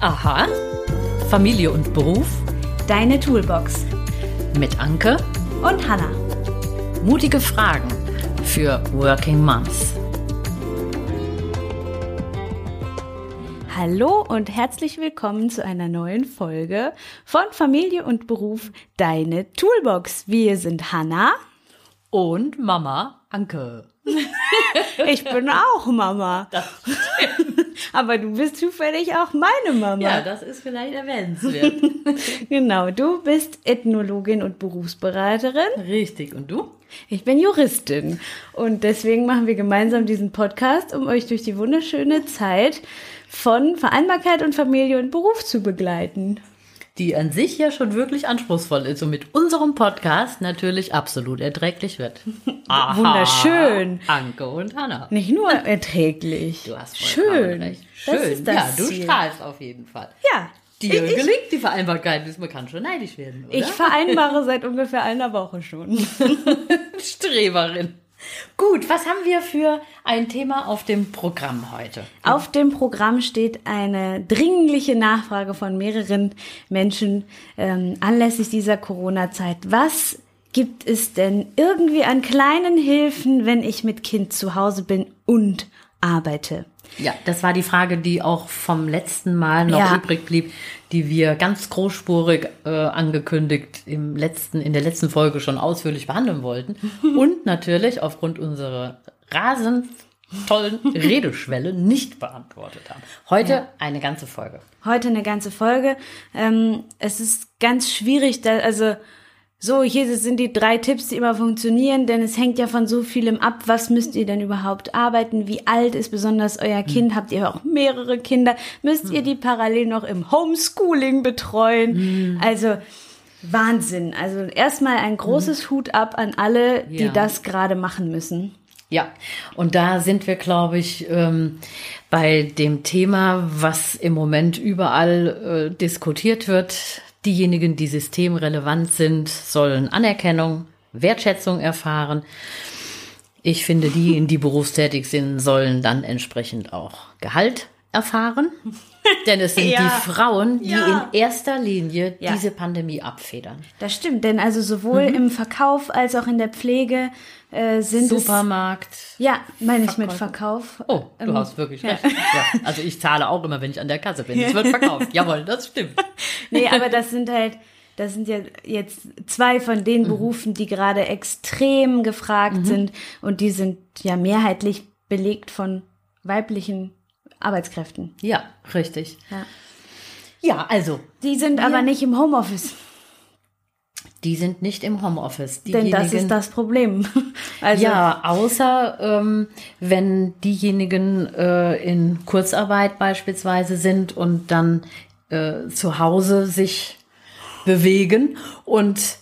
Aha. Familie und Beruf Deine Toolbox mit Anke. und Hannah. Mutige Fragen für Working Moms. Hallo und herzlich willkommen zu einer neuen Folge von Familie und Beruf Deine Toolbox. Wir sind Hannah. Und Mama Anke. Ich bin auch Mama. Aber du bist zufällig auch meine Mama. Ja, das ist vielleicht erwähnenswert. Genau, du bist Ethnologin und Berufsberaterin. Richtig. Und du? Ich bin Juristin. Und deswegen machen wir gemeinsam diesen Podcast, um euch durch die wunderschöne Zeit von Vereinbarkeit und Familie und Beruf zu begleiten. Die an sich ja schon wirklich anspruchsvoll ist und mit unserem Podcast natürlich absolut erträglich wird. Aha. Wunderschön. Anke und Hanna. Nicht nur erträglich. Du hast Schön. recht. Das Schön. ist das ja, du Ziel. strahlst auf jeden Fall. Ja. Dir ich, gelingt die Vereinbarkeit. Man kann schon neidisch werden, oder? ich vereinbare seit ungefähr einer Woche schon. Streberin. Gut, was haben wir für ein Thema auf dem Programm heute? Auf dem Programm steht eine dringliche Nachfrage von mehreren Menschen ähm, anlässlich dieser Corona-Zeit. Was gibt es denn irgendwie an kleinen Hilfen, wenn ich mit Kind zu Hause bin und arbeite? Ja, das war die Frage, die auch vom letzten Mal noch Ja. übrig blieb, die wir ganz großspurig äh, angekündigt im letzten, in der letzten Folge schon ausführlich behandeln wollten. Und natürlich aufgrund unserer rasend tollen Redeschwelle nicht beantwortet haben. Heute eine ganze Folge. Heute eine ganze Folge. Ähm, es ist ganz schwierig, da, also so, hier sind die drei Tipps, die immer funktionieren, denn es hängt ja von so vielem ab. Was müsst ihr denn überhaupt arbeiten? Wie alt ist besonders euer Kind? Habt ihr auch mehrere Kinder? Müsst ihr die parallel noch im Homeschooling betreuen? Also Wahnsinn. Also erstmal ein großes Hut ab an alle, die Ja. das gerade machen müssen. Ja, und da sind wir, glaube ich, ähm, bei dem Thema, was im Moment überall äh, diskutiert wird. Diejenigen, die systemrelevant sind, sollen Anerkennung, Wertschätzung erfahren. Ich finde, diejenigen, die berufstätig sind, sollen dann entsprechend auch Gehalt erfahren. Denn es sind Ja. die Frauen, die Ja. in erster Linie Ja. diese Pandemie abfedern. Das stimmt, denn also sowohl im Verkauf als auch in der Pflege äh, sind es Supermarkt. Ja, meine ich mit Verkauf. Oh, du Ähm, hast wirklich recht. Ja, also ich zahle auch immer, wenn ich an der Kasse bin. Es wird verkauft. Jawohl, das stimmt. Nee, aber das sind halt, das sind ja jetzt zwei von den Mhm. Berufen, die gerade extrem gefragt sind und die sind ja mehrheitlich belegt von weiblichen Arbeitskräften. Ja, richtig. Ja. Ja, also, Die sind aber nicht im Homeoffice, die sind nicht im Homeoffice. denn das ist das Problem. Also Ja, außer ähm, wenn diejenigen äh, in Kurzarbeit beispielsweise sind und dann äh, zu Hause sich bewegen und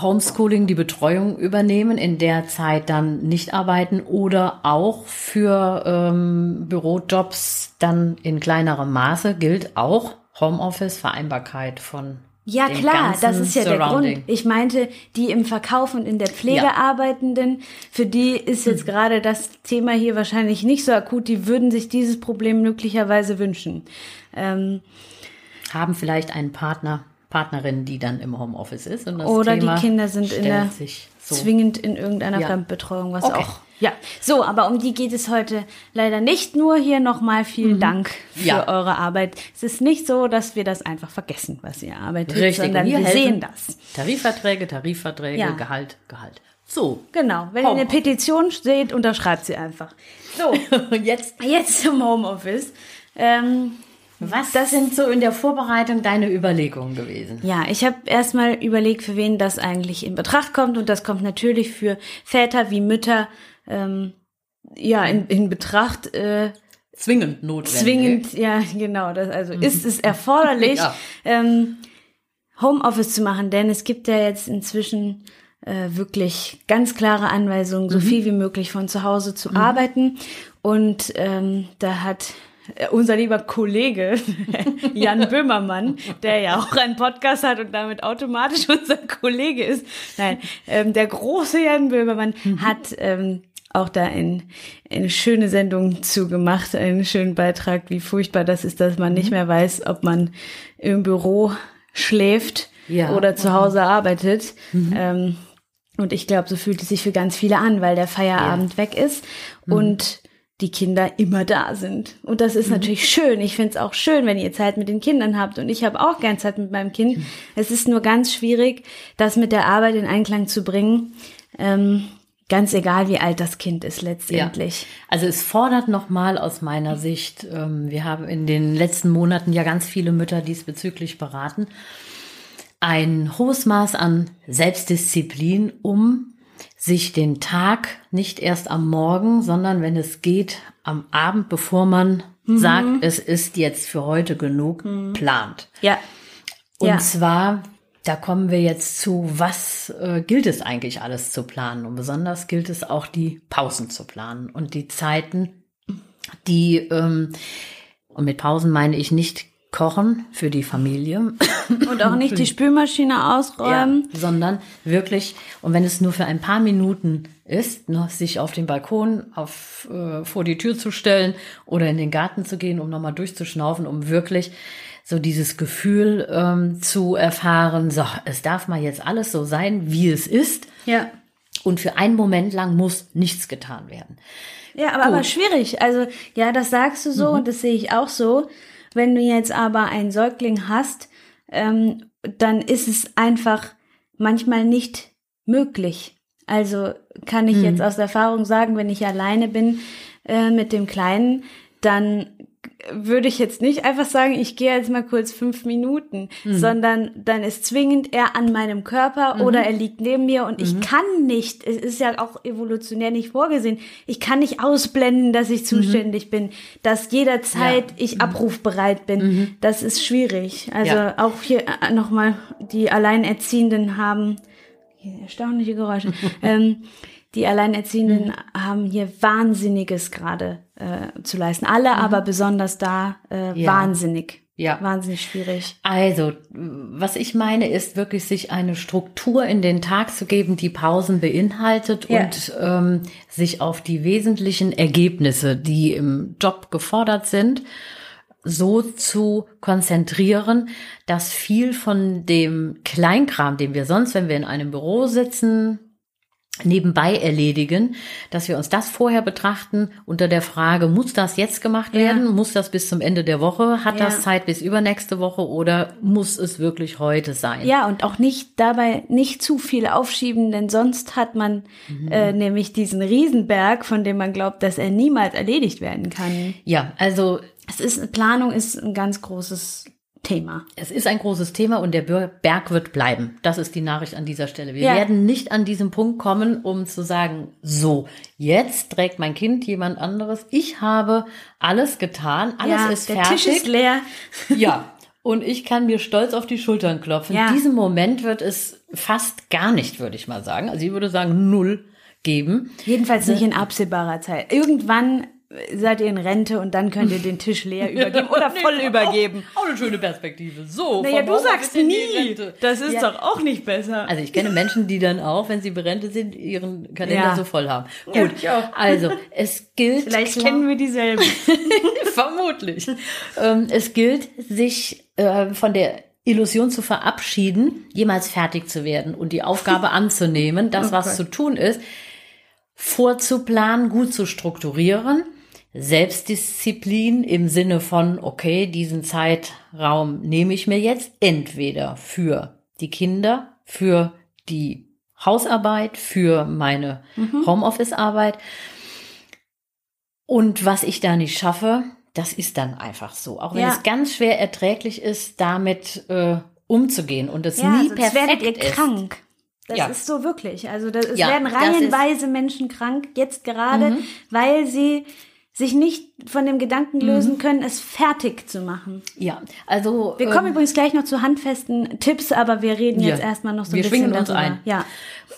Homeschooling die Betreuung übernehmen, in der Zeit dann nicht arbeiten oder auch für ähm, Bürojobs dann in kleinerem Maße gilt auch Homeoffice, Vereinbarkeit von Ja, klar, das ist ja der. Grund. Ich meinte, die im Verkauf und in der Pflege Ja. arbeitenden, für die ist jetzt gerade das Thema hier wahrscheinlich nicht so akut. Die würden sich dieses Problem möglicherweise wünschen. Ähm, haben vielleicht einen Partner, Partnerin, die dann im Homeoffice ist. Und das oder Thema die Kinder sind in der so. zwingend in irgendeiner Ja. Fremdbetreuung, was Okay. auch. Ja, so, aber um die geht es heute leider nicht nur. Hier nochmal vielen Dank für Mhm. Ja. eure Arbeit. Es ist nicht so, dass wir das einfach vergessen, was ihr arbeitet, Richtig, sondern wir wir sehen das. Tarifverträge, Tarifverträge, Ja. Gehalt, Gehalt. So, Genau, wenn ihr eine. Petition seht, unterschreibt sie einfach. So, und jetzt, jetzt zum Homeoffice. Ähm, was das sind so in der Vorbereitung deine Überlegungen gewesen? ja, ich habe erstmal überlegt, für wen das eigentlich in Betracht kommt. Und das kommt natürlich für Väter wie Mütter ähm, ja in, in Betracht. Äh, Zwingend notwendig. zwingend, ja, genau. Das, also ist es erforderlich, Ja. ähm, Homeoffice zu machen, denn es gibt ja jetzt inzwischen äh, wirklich ganz klare Anweisungen, so viel wie möglich von zu Hause zu arbeiten. Und ähm, da hat unser lieber Kollege Jan Böhmermann, der ja auch einen Podcast hat und damit automatisch unser Kollege ist. Nein, ähm, der große Jan Böhmermann hat ähm, auch da in, eine schöne Sendung zugemacht, einen schönen Beitrag, wie furchtbar das ist, dass man nicht mhm. mehr weiß, ob man im Büro schläft ja. oder zu Hause arbeitet. Mhm. Ähm, und ich glaube, so fühlt es sich für ganz viele an, weil der Feierabend ja. weg ist mhm. und die Kinder immer da sind. Und das ist mhm. natürlich schön. Ich finde es auch schön, wenn ihr Zeit mit den Kindern habt. Und ich habe auch gern Zeit mit meinem Kind. Mhm. Es ist nur ganz schwierig, das mit der Arbeit in Einklang zu bringen. Ähm, ganz egal, wie alt das Kind ist letztendlich. Ja. Also es fordert nochmal aus meiner Sicht, ähm, wir haben in den letzten Monaten ja ganz viele Mütter diesbezüglich beraten, ein hohes Maß an Selbstdisziplin, um sich den Tag nicht erst am Morgen, sondern wenn es geht, am Abend, bevor man mhm. sagt, es ist jetzt für heute genug, mhm. plant. Ja. Und ja. zwar, da kommen wir jetzt zu, was äh, gilt es eigentlich alles zu planen? Und besonders gilt es auch die Pausen zu planen und die Zeiten, die, ähm, und mit Pausen meine ich nicht kochen für die Familie. Und auch nicht die Spülmaschine ausräumen. Ja, sondern wirklich, und wenn es nur für ein paar Minuten ist, noch sich auf den Balkon auf, äh, vor die Tür zu stellen oder in den Garten zu gehen, um nochmal durchzuschnaufen, um wirklich so dieses Gefühl ähm, zu erfahren, so, es darf mal jetzt alles so sein, wie es ist. Ja. Und für einen Moment lang muss nichts getan werden. Ja, aber, aber schwierig. Also, ja, das sagst du so mhm. und das sehe ich auch so. Wenn du jetzt aber einen Säugling hast, ähm, dann ist es einfach manchmal nicht möglich. Also kann ich mhm. jetzt aus Erfahrung sagen, wenn ich alleine bin äh, mit dem Kleinen, dann würde ich jetzt nicht einfach sagen, ich gehe jetzt mal kurz fünf Minuten, mhm. sondern dann ist zwingend er an meinem Körper mhm. oder er liegt neben mir und mhm. ich kann nicht, es ist ja auch evolutionär nicht vorgesehen, ich kann nicht ausblenden, dass ich mhm. zuständig bin, dass jederzeit ja. ich mhm. abrufbereit bin. Mhm. Das ist schwierig. Also ja. auch hier äh, nochmal, die Alleinerziehenden haben erstaunliche Geräusche. ähm, die Alleinerziehenden mhm. haben hier Wahnsinniges gerade äh, zu leisten. Alle, mhm. aber besonders da äh, ja. wahnsinnig. Ja. Wahnsinnig schwierig. Also, was ich meine, ist wirklich, sich eine Struktur in den Tag zu geben, die Pausen beinhaltet ja. und ähm, sich auf die wesentlichen Ergebnisse, die im Job gefordert sind, so zu konzentrieren, dass viel von dem Kleinkram, den wir sonst, wenn wir in einem Büro sitzen, nebenbei erledigen, dass wir uns das vorher betrachten unter der Frage, muss das jetzt gemacht werden? Ja. Muss das bis zum Ende der Woche? Hat ja. das Zeit bis übernächste Woche oder muss es wirklich heute sein? Ja, und auch nicht dabei nicht zu viel aufschieben, denn sonst hat man mhm. äh, nämlich diesen Riesenberg, von dem man glaubt, dass er niemals erledigt werden kann. Ja, also es ist Planung ist ein ganz großes Thema. Es ist ein großes Thema und der Berg wird bleiben. Das ist die Nachricht an dieser Stelle. Wir ja. werden nicht an diesen Punkt kommen, um zu sagen, so, jetzt trägt mein Kind jemand anderes. Ich habe alles getan, alles ja, ist der fertig. Der Tisch ist leer. Ja. Und ich kann mir stolz auf die Schultern klopfen. Ja. In diesem Moment wird es fast gar nicht, würde ich mal sagen. Also ich würde sagen, null geben. Jedenfalls nicht in absehbarer Zeit. Irgendwann seid ihr in Rente und dann könnt ihr den Tisch leer übergeben oder voll nee, übergeben. Auch, auch, eine schöne Perspektive. So. Naja, du sagst nie. Das ist ja. doch auch nicht besser. Also ich kenne Menschen, die dann auch, wenn sie berentet sind, ihren Kalender ja. so voll haben. Gut. Ja, also es gilt. Vielleicht klar, kennen wir dieselben. vermutlich. Ähm, es gilt, sich äh, von der Illusion zu verabschieden, jemals fertig zu werden und die Aufgabe anzunehmen, das, okay. was zu tun ist, vorzuplanen, gut zu strukturieren Selbstdisziplin im Sinne von, okay, diesen Zeitraum nehme ich mir jetzt entweder für die Kinder, für die Hausarbeit, für meine mhm. Homeoffice-Arbeit. Und was ich da nicht schaffe, das ist dann einfach so. Auch wenn ja. es ganz schwer erträglich ist, damit äh, umzugehen und es ja, nie perfekt werdet ihr ist. krank. Das ja. ist so wirklich. Also das, es werden reihenweise Menschen krank, jetzt gerade, mhm. weil sie sich nicht von dem Gedanken lösen mhm. können, es fertig zu machen. Ja, also. Wir kommen ähm, übrigens gleich noch zu handfesten Tipps, aber wir reden jetzt ja, erstmal noch so ein wir bisschen uns darüber. ein. Ja.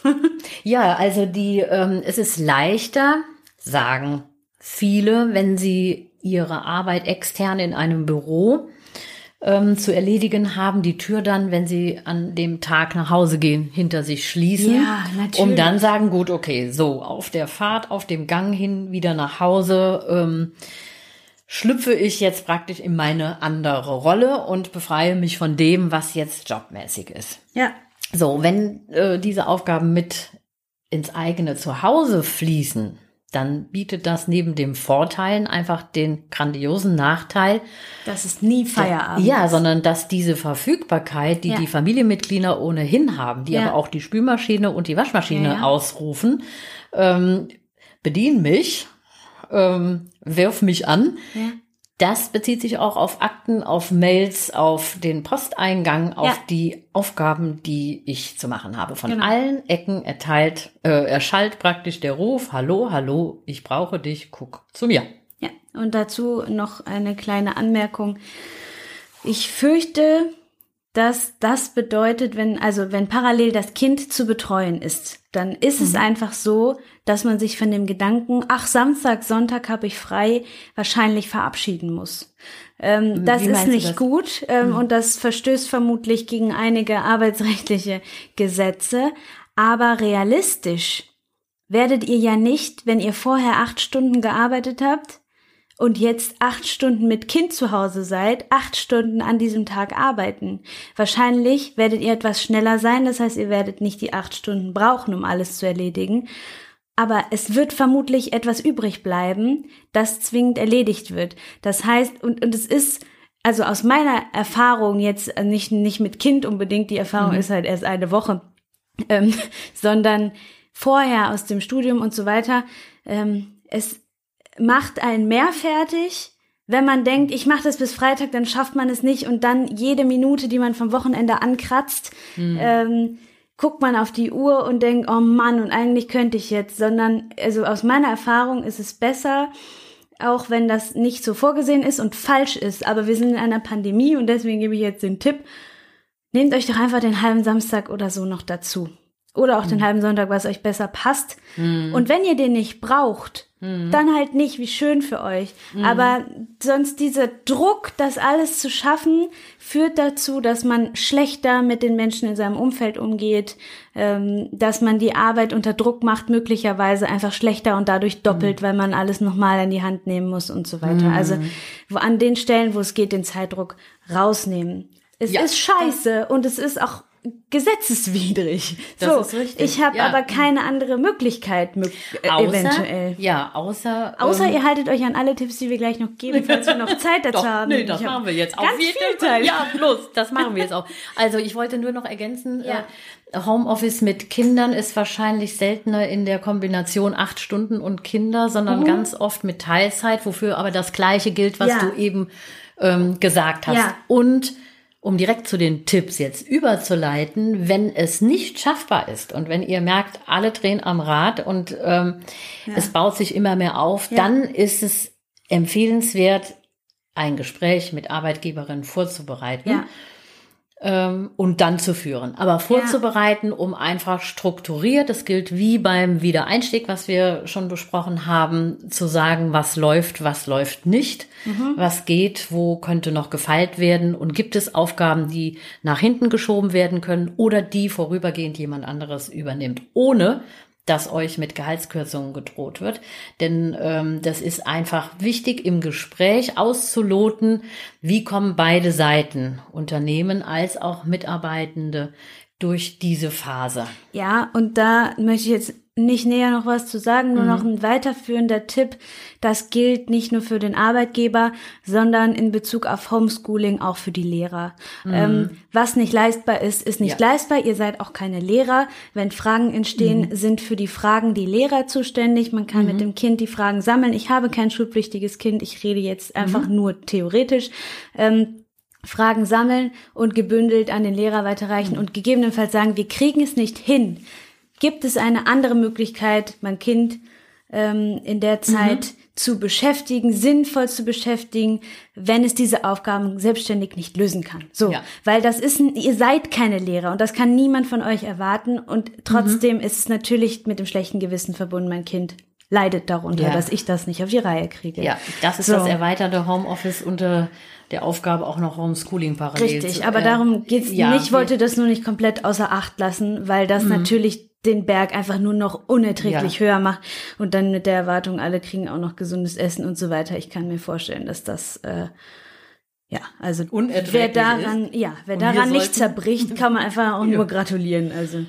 ja, also die, ähm, es ist leichter, sagen viele, wenn sie ihre Arbeit extern in einem Büro ähm, zu erledigen haben, die Tür dann, wenn sie an dem Tag nach Hause gehen, hinter sich schließen. Ja, natürlich. Um dann sagen, gut, okay, so, auf der Fahrt, auf dem Gang hin, wieder nach Hause, ähm, schlüpfe ich jetzt praktisch in meine andere Rolle und befreie mich von dem, was jetzt jobmäßig ist. Ja. So, wenn äh, diese Aufgaben mit ins eigene Zuhause fließen, dann bietet das neben dem Vorteilen einfach den grandiosen Nachteil. Das ist nie Feierabend. Ja, sondern dass diese Verfügbarkeit, die Ja. die Familienmitglieder ohnehin haben, die Ja. aber auch die Spülmaschine und die Waschmaschine ja. ausrufen, ähm, bedien mich, ähm, wirf mich an. Das bezieht sich auch auf Akten, auf Mails, auf den Posteingang, auf Ja. die Aufgaben, die ich zu machen habe. Von Genau. allen Ecken erteilt, äh, erschallt praktisch der Ruf, hallo, hallo, ich brauche dich, guck zu mir. Ja, und dazu noch eine kleine Anmerkung. Ich fürchte, dass das bedeutet, wenn, also wenn parallel das Kind zu betreuen ist, dann ist Mhm. es einfach so, dass man sich von dem Gedanken, ach, Samstag, Sonntag habe ich frei, wahrscheinlich verabschieden muss. Ähm, das ist nicht das? Mhm. gut ähm, und das verstößt vermutlich gegen einige arbeitsrechtliche Gesetze. Aber realistisch werdet ihr ja nicht, wenn ihr vorher acht Stunden gearbeitet habt und jetzt acht Stunden mit Kind zu Hause seid, acht Stunden an diesem Tag arbeiten. Wahrscheinlich werdet ihr etwas schneller sein, das heißt, ihr werdet nicht die acht Stunden brauchen, um alles zu erledigen. Aber es wird vermutlich etwas übrig bleiben, das zwingend erledigt wird. Das heißt, und, und es ist, also aus meiner Erfahrung jetzt äh, nicht, nicht mit Kind unbedingt, die Erfahrung ist halt erst eine Woche, ähm, sondern vorher aus dem Studium und so weiter. Ähm, es macht einen mehr fertig, wenn man denkt, ich mache das bis Freitag, dann schafft man es nicht. Und dann jede Minute, die man vom Wochenende ankratzt, ähm, guckt man auf die Uhr und denkt, oh Mann, und eigentlich könnte ich jetzt, sondern also aus meiner Erfahrung ist es besser, auch wenn das nicht so vorgesehen ist und falsch ist, aber wir sind in einer Pandemie und deswegen gebe ich jetzt den Tipp, nehmt euch doch einfach den halben Samstag oder so noch dazu. Oder auch den halben Sonntag, was euch besser passt. Und wenn ihr den nicht braucht, dann halt nicht, wie schön für euch. Aber sonst dieser Druck, das alles zu schaffen, führt dazu, dass man schlechter mit den Menschen in seinem Umfeld umgeht, ähm, dass man die Arbeit unter Druck macht, möglicherweise einfach schlechter und dadurch doppelt, weil man alles nochmal in die Hand nehmen muss und so weiter. Also wo, an den Stellen, wo es geht, den Zeitdruck rausnehmen. Es Ja, ist scheiße und es ist auch gesetzeswidrig. Das so, ist richtig, ich habe ja. aber keine andere Möglichkeit mö äh, Außer, eventuell. Ja, außer. Außer ähm, ihr haltet euch an alle Tipps, die wir gleich noch geben, falls wir noch Zeit dazu Doch, haben. nee, das Ich machen wir jetzt ganz auf jeden viel Fall. Zeit. Ja, bloß, das machen wir jetzt auch. Also ich wollte nur noch ergänzen, Ja. äh, Homeoffice mit Kindern ist wahrscheinlich seltener in der Kombination acht Stunden und Kinder, sondern ganz oft mit Teilzeit, wofür aber das Gleiche gilt, was Ja. du eben ähm, gesagt hast. Ja. Und um direkt zu den Tipps jetzt überzuleiten, wenn es nicht schaffbar ist und wenn ihr merkt, alle drehen am Rad und ähm, es baut sich immer mehr auf, Ja. dann ist es empfehlenswert, ein Gespräch mit Arbeitgeberinnen vorzubereiten Ja. Ähm, und dann zu führen. Aber vorzubereiten, um einfach strukturiert, das gilt wie beim Wiedereinstieg, was wir schon besprochen haben, zu sagen, was läuft, was läuft nicht, was geht, wo könnte noch gefeilt werden und gibt es Aufgaben, die nach hinten geschoben werden können oder die vorübergehend jemand anderes übernimmt, ohne dass euch mit Gehaltskürzungen gedroht wird. Denn ähm, das ist einfach wichtig im Gespräch auszuloten, wie kommen beide Seiten, Unternehmen als auch Mitarbeitende, durch diese Phase. Ja, und da möchte ich jetzt nicht näher noch was zu sagen, nur Mhm. noch ein weiterführender Tipp. Das gilt nicht nur für den Arbeitgeber, sondern in Bezug auf Homeschooling auch für die Lehrer. Ähm, was nicht leistbar ist, ist nicht Mhm. Ja. leistbar. Ihr seid auch keine Lehrer. Wenn Fragen entstehen, Mhm. sind für die Fragen die Lehrer zuständig. Man kann mit dem Kind die Fragen sammeln. Ich habe kein schulpflichtiges Kind. Ich rede jetzt einfach Mhm. nur theoretisch. Ähm, Fragen sammeln und gebündelt an den Lehrer weiterreichen und gegebenenfalls sagen, wir kriegen es nicht hin. Gibt es eine andere Möglichkeit, mein Kind ähm, in der Zeit zu beschäftigen, sinnvoll zu beschäftigen, wenn es diese Aufgaben selbstständig nicht lösen kann? So, Ja. weil das ist, ein, ihr seid keine Lehrer und das kann niemand von euch erwarten und trotzdem ist es natürlich mit dem schlechten Gewissen verbunden, mein Kind leidet darunter, Ja. dass ich das nicht auf die Reihe kriege. Ja, das ist So. das erweiterte Homeoffice unter der Aufgabe auch noch Homeschooling parallel. Richtig, zu- aber äh, darum geht's ja, nicht. Ich wollte das nur nicht komplett außer Acht lassen, weil das natürlich den Berg einfach nur noch unerträglich Ja. höher macht und dann mit der Erwartung, alle kriegen auch noch gesundes Essen und so weiter. Ich kann mir vorstellen, dass das äh, ja, also wer daran, ja, wer Und daran nicht zerbricht, kann man einfach auch nur gratulieren. Also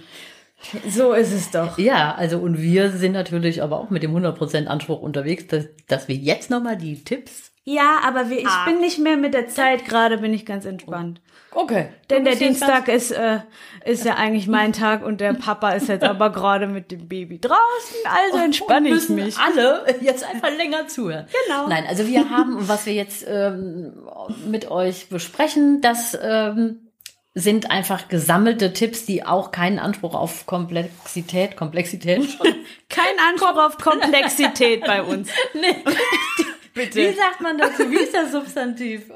so ist es doch. Ja, also und wir sind natürlich aber auch mit dem 100% Anspruch unterwegs, dass, dass wir jetzt nochmal die Tipps. Ja, aber wir, ich Ah. bin nicht mehr mit der Zeit gerade, bin ich ganz entspannt. Okay. Denn der Dienstag ist, äh, ist ja eigentlich mein Tag und der Papa ist jetzt aber gerade mit dem Baby draußen, also entspanne ich mich. alle jetzt einfach länger zuhören. Genau. Nein, also wir haben, was wir jetzt ähm, mit euch besprechen, das ähm, sind einfach gesammelte Tipps, die auch keinen Anspruch auf Komplexität, Komplexität schon. Kein Anspruch auf Komplexität bei uns. nee. Bitte. Wie sagt man dazu? Wie ist das Substantiv?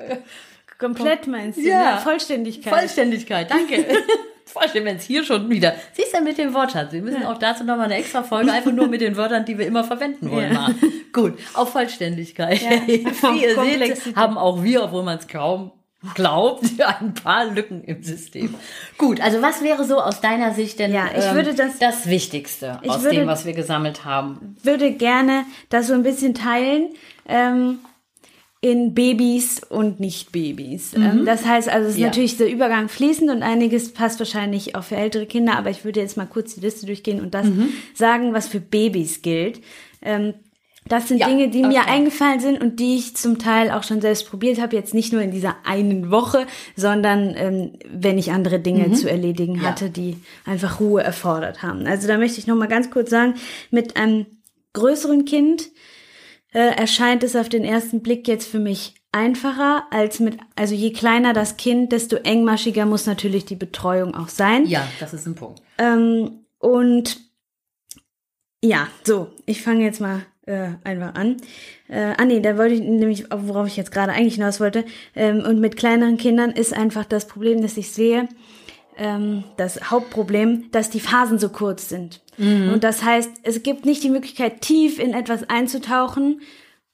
Komplett meinst du? Ja. ne? Vollständigkeit. Vollständigkeit, danke. Vollständig, wenn es hier schon wieder. Siehst du mit dem Wortschatz? Wir müssen auch dazu nochmal eine extra Folge einfach nur mit den Wörtern, die wir immer verwenden wollen, Ja. Gut, auf Vollständigkeit. Ja, Wie ihr seht, haben auch wir, obwohl man es kaum glaubt, ein paar Lücken im System. Gut, also was wäre so aus deiner Sicht denn Ja, ich würde das- das Wichtigste Ich aus würde- dem, was wir gesammelt haben? würde gerne das so ein bisschen teilen. Ähm, in Babys und Nicht-Babys. Ähm, das heißt also, es ist Ja. natürlich der Übergang fließend und einiges passt wahrscheinlich auch für ältere Kinder, aber ich würde jetzt mal kurz die Liste durchgehen und das sagen, was für Babys gilt. Ähm, das sind Ja, Dinge, die mir okay. eingefallen sind und die ich zum Teil auch schon selbst probiert habe. Jetzt nicht nur in dieser einen Woche, sondern ähm, wenn ich andere Dinge zu erledigen Ja. hatte, die einfach Ruhe erfordert haben. Also da möchte ich noch mal ganz kurz sagen, mit einem größeren Kind äh, erscheint es auf den ersten Blick jetzt für mich einfacher als mit, also je kleiner das Kind, desto engmaschiger muss natürlich die Betreuung auch sein. Ja, das ist ein Punkt. Ähm, und ja, so, ich fange jetzt mal äh, einfach an. Äh, ah nee, da wollte ich nämlich, worauf ich jetzt gerade eigentlich hinaus wollte. Ähm, und mit kleineren Kindern ist einfach das Problem, dass ich sehe, ähm, das Hauptproblem, dass die Phasen so kurz sind. Und das heißt, es gibt nicht die Möglichkeit, tief in etwas einzutauchen,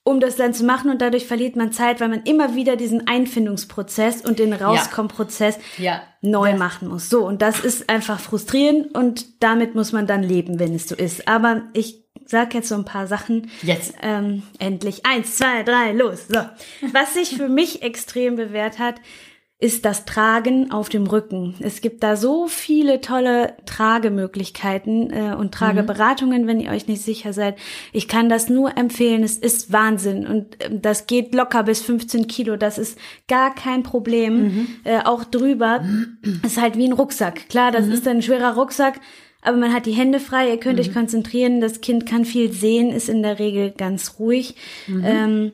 um das dann zu machen und dadurch verliert man Zeit, weil man immer wieder diesen Einfindungsprozess und den Rauskommprozess Ja. neu machen muss. So, und das ist einfach frustrierend und damit muss man dann leben, wenn es so ist. Aber ich sag jetzt so ein paar Sachen. Jetzt. Ähm, endlich. Eins, zwei, drei, los. So. Was sich für mich extrem bewährt hat, ist das Tragen auf dem Rücken. Es gibt da so viele tolle Tragemöglichkeiten äh, und Trageberatungen, wenn ihr euch nicht sicher seid. Ich kann das nur empfehlen. Es ist Wahnsinn und ähm, das geht locker bis 15 Kilo. Das ist gar kein Problem. Äh, auch drüber ist halt wie ein Rucksack. Klar, das ist ein schwerer Rucksack. Aber man hat die Hände frei, ihr könnt euch konzentrieren, das Kind kann viel sehen, ist in der Regel ganz ruhig. Ähm,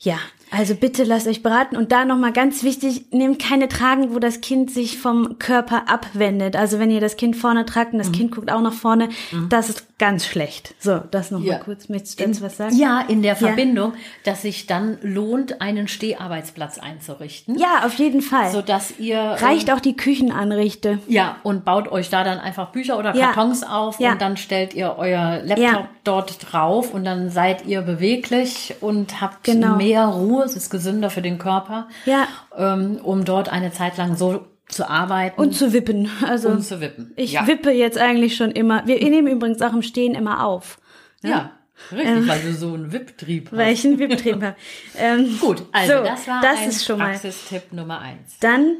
ja, also bitte lasst euch beraten. Und da nochmal ganz wichtig, nehmt keine Tragen, wo das Kind sich vom Körper abwendet. Also wenn ihr das Kind vorne tragt und das Kind guckt auch nach vorne, das ist ganz schlecht. So, das nochmal Ja. kurz. Möchtest du dazu was sagen? Ja, in der Verbindung, dass sich dann lohnt, einen Steharbeitsplatz einzurichten. Ja, auf jeden Fall. Sodass ihr. Reicht auch die Küchenanrichte. Ja, und baut euch da dann einfach Bücher oder Ja. Kartons auf Ja. und dann stellt ihr euer Laptop Ja. dort drauf und dann seid ihr beweglich und habt Genau. mehr Ruhe. Es ist gesünder für den Körper, Ja. ähm, um dort eine Zeit lang so zu arbeiten Und zu wippen. Also und zu wippen. ich ja. wippe jetzt eigentlich schon immer. Wir nehmen übrigens auch im Stehen immer auf. Ja, richtig, weil du so einen Wipptrieb hast. Weil ich einen Wipptrieb habe. Ähm, Gut, also so, das war das ein ist schon mal. Praxistipp Nummer eins. Dann,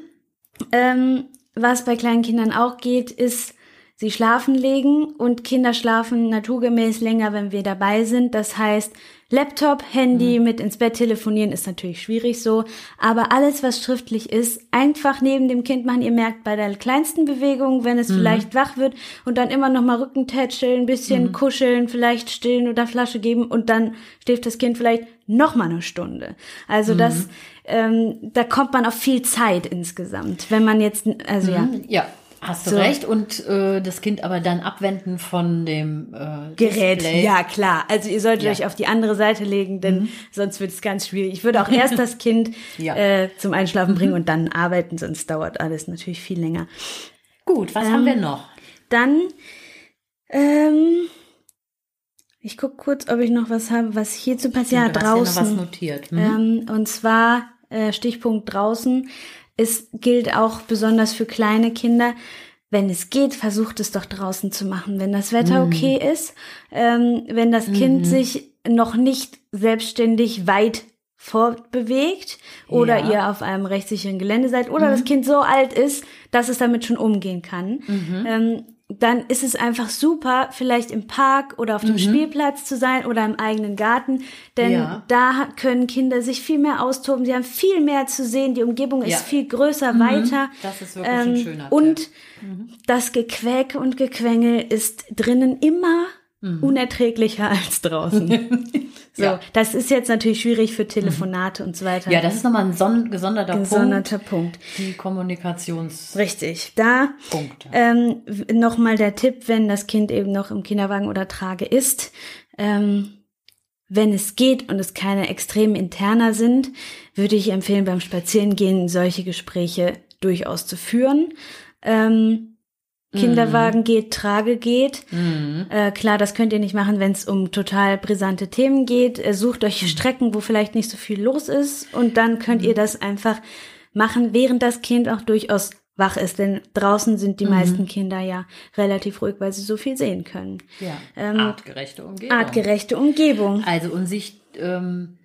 ähm, was bei kleinen Kindern auch geht, ist, sie schlafen legen und Kinder schlafen naturgemäß länger, wenn wir dabei sind. Das heißt, Laptop, Handy mit ins Bett telefonieren ist natürlich schwierig so, aber alles, was schriftlich ist, einfach neben dem Kind machen. Ihr merkt bei der kleinsten Bewegung, wenn es vielleicht wach wird und dann immer noch mal Rücken tätscheln, ein bisschen kuscheln, vielleicht stillen oder Flasche geben und dann schläft das Kind vielleicht noch mal eine Stunde. Also das, ähm, da kommt man auf viel Zeit insgesamt, wenn man jetzt, also ja. Ja, hast du So. recht. Und äh, das Kind aber dann abwenden von dem äh, Gerät, Display. ja klar. Also ihr solltet Ja. euch auf die andere Seite legen, denn sonst wird es ganz schwierig. Ich würde auch erst das Kind Ja. äh, zum Einschlafen bringen und dann arbeiten, sonst dauert alles natürlich viel länger. Gut, was haben wir noch? Dann ähm, Ich gucke kurz, ob ich noch was habe, was hierzu passiert. Ja, Du hast draußen. ja noch was notiert. Mhm. Ähm, und zwar äh, Stichpunkt draußen. Es gilt auch besonders für kleine Kinder. Wenn es geht, versucht es doch draußen zu machen, wenn das Wetter okay ist, ähm, wenn das Kind sich noch nicht selbstständig weit fortbewegt oder Ja. ihr auf einem rechtssicheren Gelände seid oder das Kind so alt ist, dass es damit schon umgehen kann. Ähm, dann ist es einfach super, vielleicht im Park oder auf dem Spielplatz zu sein oder im eigenen Garten, denn Ja. da können Kinder sich viel mehr austoben, sie haben viel mehr zu sehen, die Umgebung ist Ja. viel größer, weiter. Ähm, Das ist wirklich ein schöner Tipp. Und das Gequäk und Gequengel ist drinnen immer unerträglicher als draußen. so, Ja. das ist jetzt natürlich schwierig für Telefonate und so weiter. Ja, das ist nochmal ein son gesonderter gesonderter Punkt. Punkt. Die Kommunikationspunkte. Richtig. Da ähm, nochmal der Tipp, wenn das Kind eben noch im Kinderwagen oder Trage ist, ähm, wenn es geht und es keine extremen Interner sind, würde ich empfehlen, beim Spazierengehen solche Gespräche durchaus zu führen. Ähm, Kinderwagen geht, Trage geht. Äh, klar, das könnt ihr nicht machen, wenn es um total brisante Themen geht. Äh, sucht euch Strecken, wo vielleicht nicht so viel los ist und dann könnt ihr das einfach machen, während das Kind auch durchaus wach ist. Denn draußen sind die meisten Kinder ja relativ ruhig, weil sie so viel sehen können. Ja, Ähm, artgerechte Umgebung. Artgerechte Umgebung. Also und sich ähm,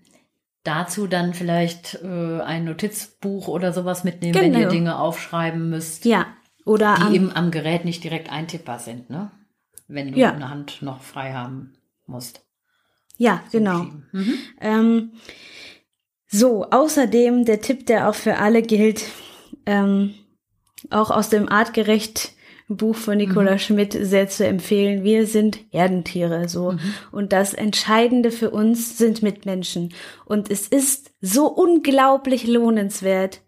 dazu dann vielleicht äh, ein Notizbuch oder sowas mitnehmen, wenn Genau. ihr Dinge aufschreiben müsst, Ja. Oder die am, eben am Gerät nicht direkt eintippbar sind, ne? Wenn du Ja. eine Hand noch frei haben musst. ja, genau. Mhm. Ähm, so, außerdem der Tipp, der auch für alle gilt, ähm, auch aus dem Artgerecht Buch von Nicola Schmidt sehr zu empfehlen. Wir sind Herdentiere, so. Und das Entscheidende für uns sind Mitmenschen. Und es ist so unglaublich lohnenswert,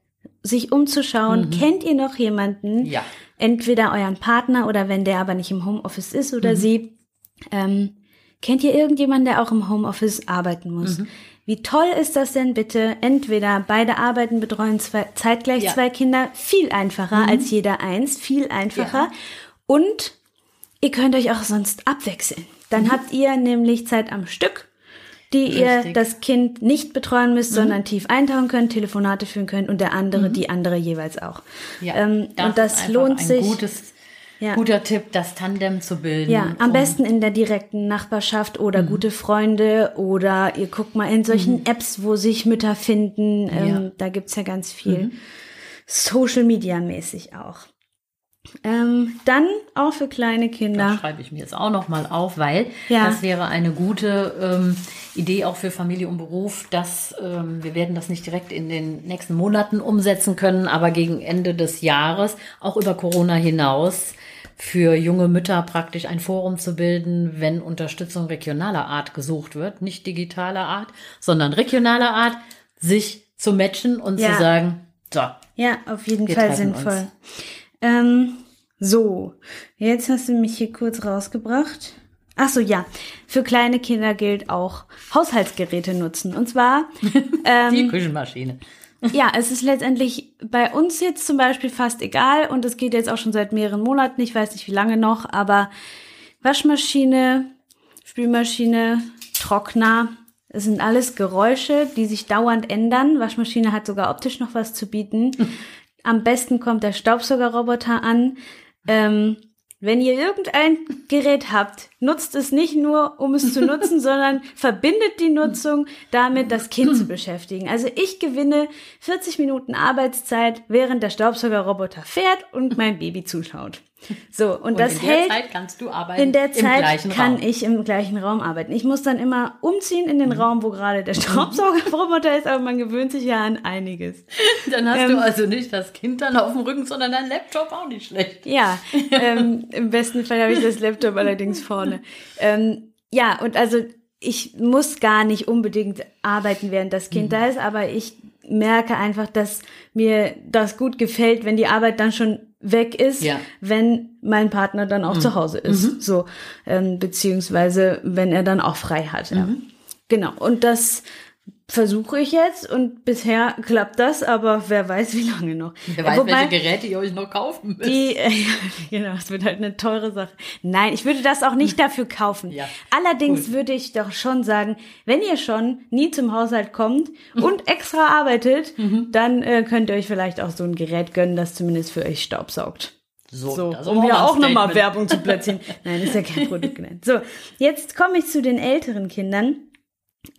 sich umzuschauen. Kennt ihr noch jemanden? Ja. Entweder euren Partner oder wenn der aber nicht im Homeoffice ist oder sie, ähm, kennt ihr irgendjemanden, der auch im Homeoffice arbeiten muss? Wie toll ist das denn bitte? Entweder beide arbeiten, betreuen zwei, zeitgleich Ja. zwei Kinder, viel einfacher als jeder eins, viel einfacher. Ja. Und ihr könnt euch auch sonst abwechseln. Dann habt ihr nämlich Zeit am Stück, die ihr Richtig. das Kind nicht betreuen müsst, sondern tief eintauchen könnt, Telefonate führen könnt und der andere, die andere jeweils auch. Ja, Ähm, und ist das lohnt ein sich. Gutes, Ja. guter Tipp, das Tandem zu bilden. Ja, am besten in der direkten Nachbarschaft oder Mhm. gute Freunde oder ihr guckt mal in solchen Apps, wo sich Mütter finden. Ähm, Ja. Mhm. Da gibt's ja ganz viel. Social Media mäßig auch. Ähm, dann auch für kleine Das Kinder. schreibe ich mir jetzt auch noch mal auf, weil Ja. das wäre eine gute ähm, Idee auch für Familie und Beruf, dass ähm, wir werden das nicht direkt in den nächsten Monaten umsetzen können, aber gegen Ende des Jahres auch über Corona hinaus für junge Mütter praktisch ein Forum zu bilden, wenn Unterstützung regionaler Art gesucht wird, nicht digitaler Art, sondern regionaler Art, sich zu matchen und Ja. zu sagen, so, Ja, auf jeden Fall sinnvoll. uns. Ähm, so, jetzt hast du mich hier kurz rausgebracht. Ach so, ja. Für kleine Kinder gilt auch Haushaltsgeräte nutzen. Und zwar ähm, die Küchenmaschine. Ja, es ist letztendlich bei uns jetzt zum Beispiel fast egal und es geht jetzt auch schon seit mehreren Monaten, ich weiß nicht wie lange noch, aber Waschmaschine, Spülmaschine, Trockner, es sind alles Geräusche, die sich dauernd ändern. Waschmaschine hat sogar optisch noch was zu bieten. Am besten kommt der Staubsaugerroboter an. Ähm, wenn ihr irgendein Gerät habt, nutzt es nicht nur, um es zu nutzen, sondern verbindet die Nutzung damit, das Kind zu beschäftigen. Also ich gewinne 40 Minuten Arbeitszeit, während der Staubsaugerroboter fährt und mein Baby zuschaut. So, und, Und das in der hält. Zeit kannst du arbeiten In der im Zeit kann Raum. ich im gleichen Raum arbeiten. Ich muss dann immer umziehen in den Raum, wo gerade der Staubsaugerroboter ist, aber man gewöhnt sich ja an einiges. Dann hast Ähm, du also nicht das Kind dann auf dem Rücken, sondern dein Laptop auch nicht schlecht. Ja, ähm, im besten Fall habe ich das Laptop allerdings vorne. Ähm, ja, und also ich muss gar nicht unbedingt arbeiten, während das Mhm. Kind da ist, aber ich merke einfach, dass mir das gut gefällt, wenn die Arbeit dann schon weg ist, Ja. Mhm. wenn mein Partner dann auch zu Hause ist, so ähm, beziehungsweise wenn er dann auch frei hat. Ja. Mhm. Genau. Und das versuche ich jetzt und bisher klappt das, aber wer weiß, wie lange noch. Wer weiß, Wobei, welche Geräte ihr euch noch kaufen müsst. Die, äh, genau, es wird halt eine teure Sache. Nein, ich würde das auch nicht dafür kaufen. Ja, Allerdings gut. würde ich doch schon sagen, wenn ihr schon nie zum Haushalt kommt mhm. und extra arbeitet, mhm. dann äh, könnt ihr euch vielleicht auch so ein Gerät gönnen, das zumindest für euch staubsaugt. So, so um hier auch nochmal Werbung zu platzieren. Nein, ist ja kein Produkt genannt. So, jetzt komme ich zu den älteren Kindern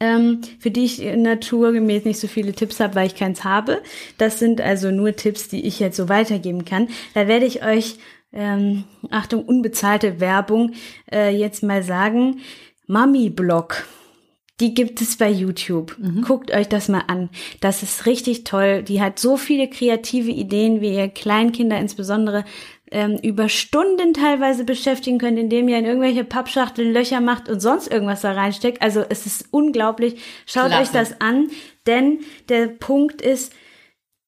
ähm, für die ich naturgemäß nicht so viele Tipps habe, weil ich keins habe. Das sind also nur Tipps, die ich jetzt so weitergeben kann. Da werde ich euch, ähm, Achtung, unbezahlte Werbung, äh, jetzt mal sagen. Mami-Blog. Die gibt es bei YouTube. Mhm. Guckt euch das mal an. Das ist richtig toll. Die hat so viele kreative Ideen, wie ihr Kleinkinder insbesondere ähm, über Stunden teilweise beschäftigen könnt, indem ihr in irgendwelche Pappschachteln Löcher macht und sonst irgendwas da reinsteckt. Also es ist unglaublich. Schaut Klasse. euch das an, denn der Punkt ist,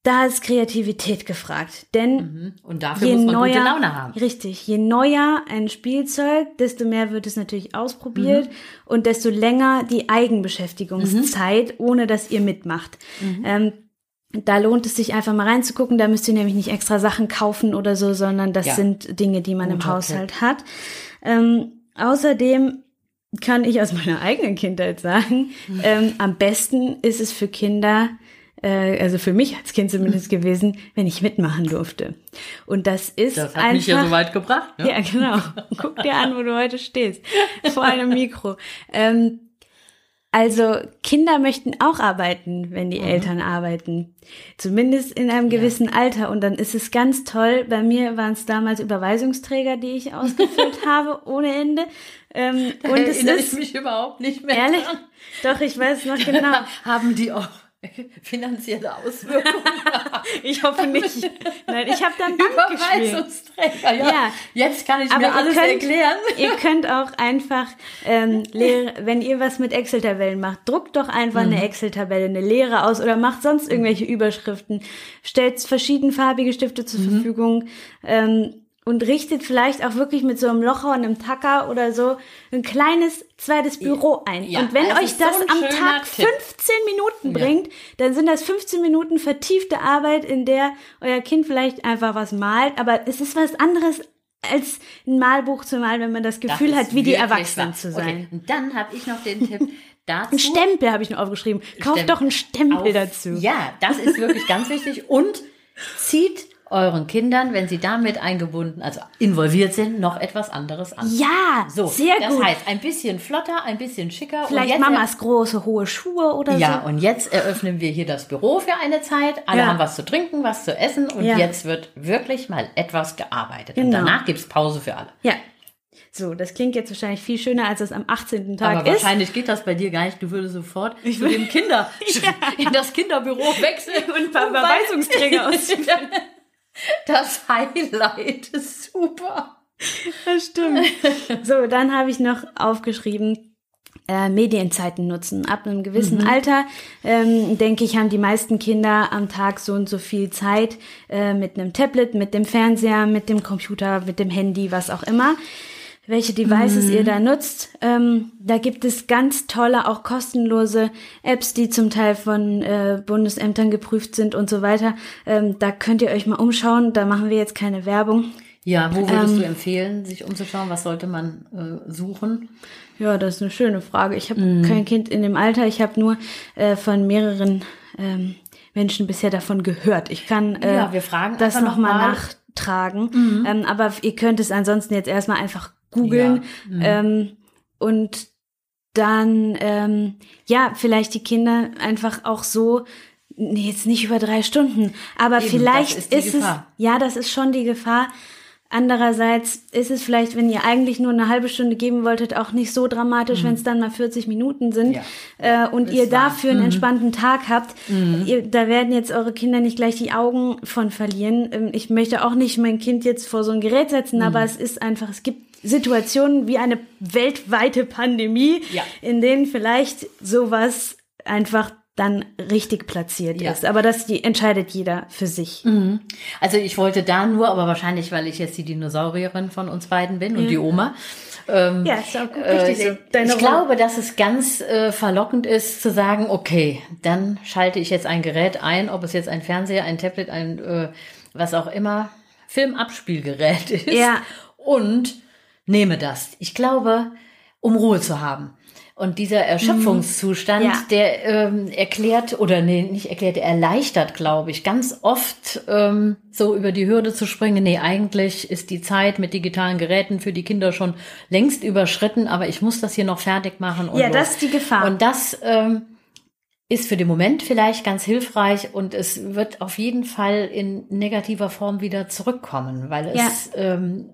da ist Kreativität gefragt. Denn mhm. und dafür je muss man neuer, gute Laune haben. Richtig, je neuer ein Spielzeug, desto mehr wird es natürlich ausprobiert mhm. und desto länger die Eigenbeschäftigungszeit, mhm. ohne dass ihr mitmacht. Mhm. Ähm, da lohnt es sich einfach mal reinzugucken. Da müsst ihr nämlich nicht extra Sachen kaufen oder so, sondern das ja. sind Dinge, die man Guter im Haushalt hat. Ähm, außerdem kann ich aus meiner eigenen Kindheit sagen, mhm. ähm, am besten ist es für Kinder, äh, also für mich als Kind zumindest gewesen, wenn ich mitmachen durfte. Und das ist das hat einfach, mich ja so weit gebracht. Ne? Ja, genau. Guck dir an, wo du heute stehst, vor einem Mikro. Ähm, also Kinder möchten auch arbeiten, wenn die mhm. Eltern arbeiten. Zumindest in einem gewissen ja. Alter. Und dann ist es ganz toll. Bei mir waren es damals Überweisungsträger, die ich ausgefüllt habe, ohne Ende. Ähm, und es ist, ich mich überhaupt nicht mehr. Ehrlich? Dran. Doch, ich weiß noch genau. Haben die auch finanzielle Auswirkungen. ich hoffe nicht. Nein, ich habe dann Überweisungsträger, ja. ja. Jetzt kann ich Aber mir alles könnt, erklären. Ihr könnt auch einfach, ähm, Lehre, wenn ihr was mit Excel-Tabellen macht, druckt doch einfach mhm. eine Excel-Tabelle, eine Lehre aus oder macht sonst irgendwelche Überschriften, stellt verschiedenfarbige Stifte zur mhm. Verfügung. Ähm, und richtet vielleicht auch wirklich mit so einem Locher und einem Tacker oder so ein kleines zweites Büro ein. Ja, und wenn euch das so am Tag Tipp. 15 Minuten bringt, ja. dann sind das 15 Minuten vertiefte Arbeit, in der euer Kind vielleicht einfach was malt, aber es ist was anderes als ein Malbuch zu malen, wenn man das Gefühl das hat, wie die Erwachsenen wahr. zu sein. Okay. Und dann habe ich noch den Tipp. Dazu, ein Stempel habe ich noch aufgeschrieben. Kauft Stempel. doch einen Stempel Auf, dazu. Ja, das ist wirklich ganz wichtig. Und zieht euren Kindern, wenn sie damit eingebunden, also involviert sind, noch etwas anderes an. Ja, so, sehr das gut. Das heißt, ein bisschen flotter, ein bisschen schicker. Vielleicht Mamas große, hohe Schuhe oder ja, so. Ja, und jetzt eröffnen wir hier das Büro für eine Zeit. Alle ja. haben was zu trinken, was zu essen und ja. jetzt wird wirklich mal etwas gearbeitet. Genau. Und danach gibt's Pause für alle. Ja, so, das klingt jetzt wahrscheinlich viel schöner, als es am 18. Tag Aber ist. wahrscheinlich geht das bei dir gar nicht. Du würdest sofort ich zu dem Kinder, ja. in das Kinderbüro wechseln und ein paar Überweisungsträger ausfüllen. Das Highlight ist super. Das stimmt. So, dann habe ich noch aufgeschrieben, äh, Medienzeiten nutzen. Ab einem gewissen mhm. Alter, ähm, denke ich, haben die meisten Kinder am Tag so und so viel Zeit äh, mit einem Tablet, mit dem Fernseher, mit dem Computer, mit dem Handy, was auch immer welche Devices mhm. ihr da nutzt. Ähm, da gibt es ganz tolle, auch kostenlose Apps, die zum Teil von äh, Bundesämtern geprüft sind und so weiter. Ähm, da könnt ihr euch mal umschauen. Da machen wir jetzt keine Werbung. Ja, wo würdest ähm, du empfehlen, sich umzuschauen? Was sollte man äh, suchen? Ja, das ist eine schöne Frage. Ich habe mhm. kein Kind in dem Alter. Ich habe nur äh, von mehreren ähm, Menschen bisher davon gehört. Ich kann äh, ja, wir fragen das nochmal noch nachtragen. Mhm. Ähm, aber ihr könnt es ansonsten jetzt erstmal einfach googeln ja. mhm. ähm, und dann ähm, ja vielleicht die Kinder einfach auch so nee, jetzt nicht über drei Stunden, aber Eben, vielleicht ist, ist es ja das ist schon die Gefahr. Andererseits ist es vielleicht, wenn ihr eigentlich nur eine halbe Stunde geben wolltet, auch nicht so dramatisch, mhm. wenn es dann mal 40 Minuten sind ja. äh, und ihr wahr. dafür einen mhm. entspannten Tag habt. Mhm. Ihr, da werden jetzt eure Kinder nicht gleich die Augen von verlieren. Ähm, ich möchte auch nicht mein Kind jetzt vor so ein Gerät setzen, mhm. aber es ist einfach, es gibt Situationen wie eine weltweite Pandemie, ja. in denen vielleicht sowas einfach dann richtig platziert ja. ist. Aber das die, entscheidet jeder für sich. Mhm. Also ich wollte da nur, aber wahrscheinlich, weil ich jetzt die Dinosaurierin von uns beiden bin und ja. die Oma, Ähm, Ja, ist auch gut, äh, richtig so. Ich glaube, dass es ganz äh, verlockend ist zu sagen, okay, dann schalte ich jetzt ein Gerät ein, ob es jetzt ein Fernseher, ein Tablet, ein äh, was auch immer, Filmabspielgerät ist Ja. und nehme das. Ich glaube, um Ruhe zu haben. Und dieser Erschöpfungszustand, Ja. der ähm, erklärt oder nee, nicht erklärt, der erleichtert, glaube ich, ganz oft ähm, so über die Hürde zu springen. Nee, eigentlich ist die Zeit mit digitalen Geräten für die Kinder schon längst überschritten, aber ich muss das hier noch fertig machen. Und Ja, los. das ist die Gefahr. Und das ähm, ist für den Moment vielleicht ganz hilfreich und es wird auf jeden Fall in negativer Form wieder zurückkommen, weil es ähm,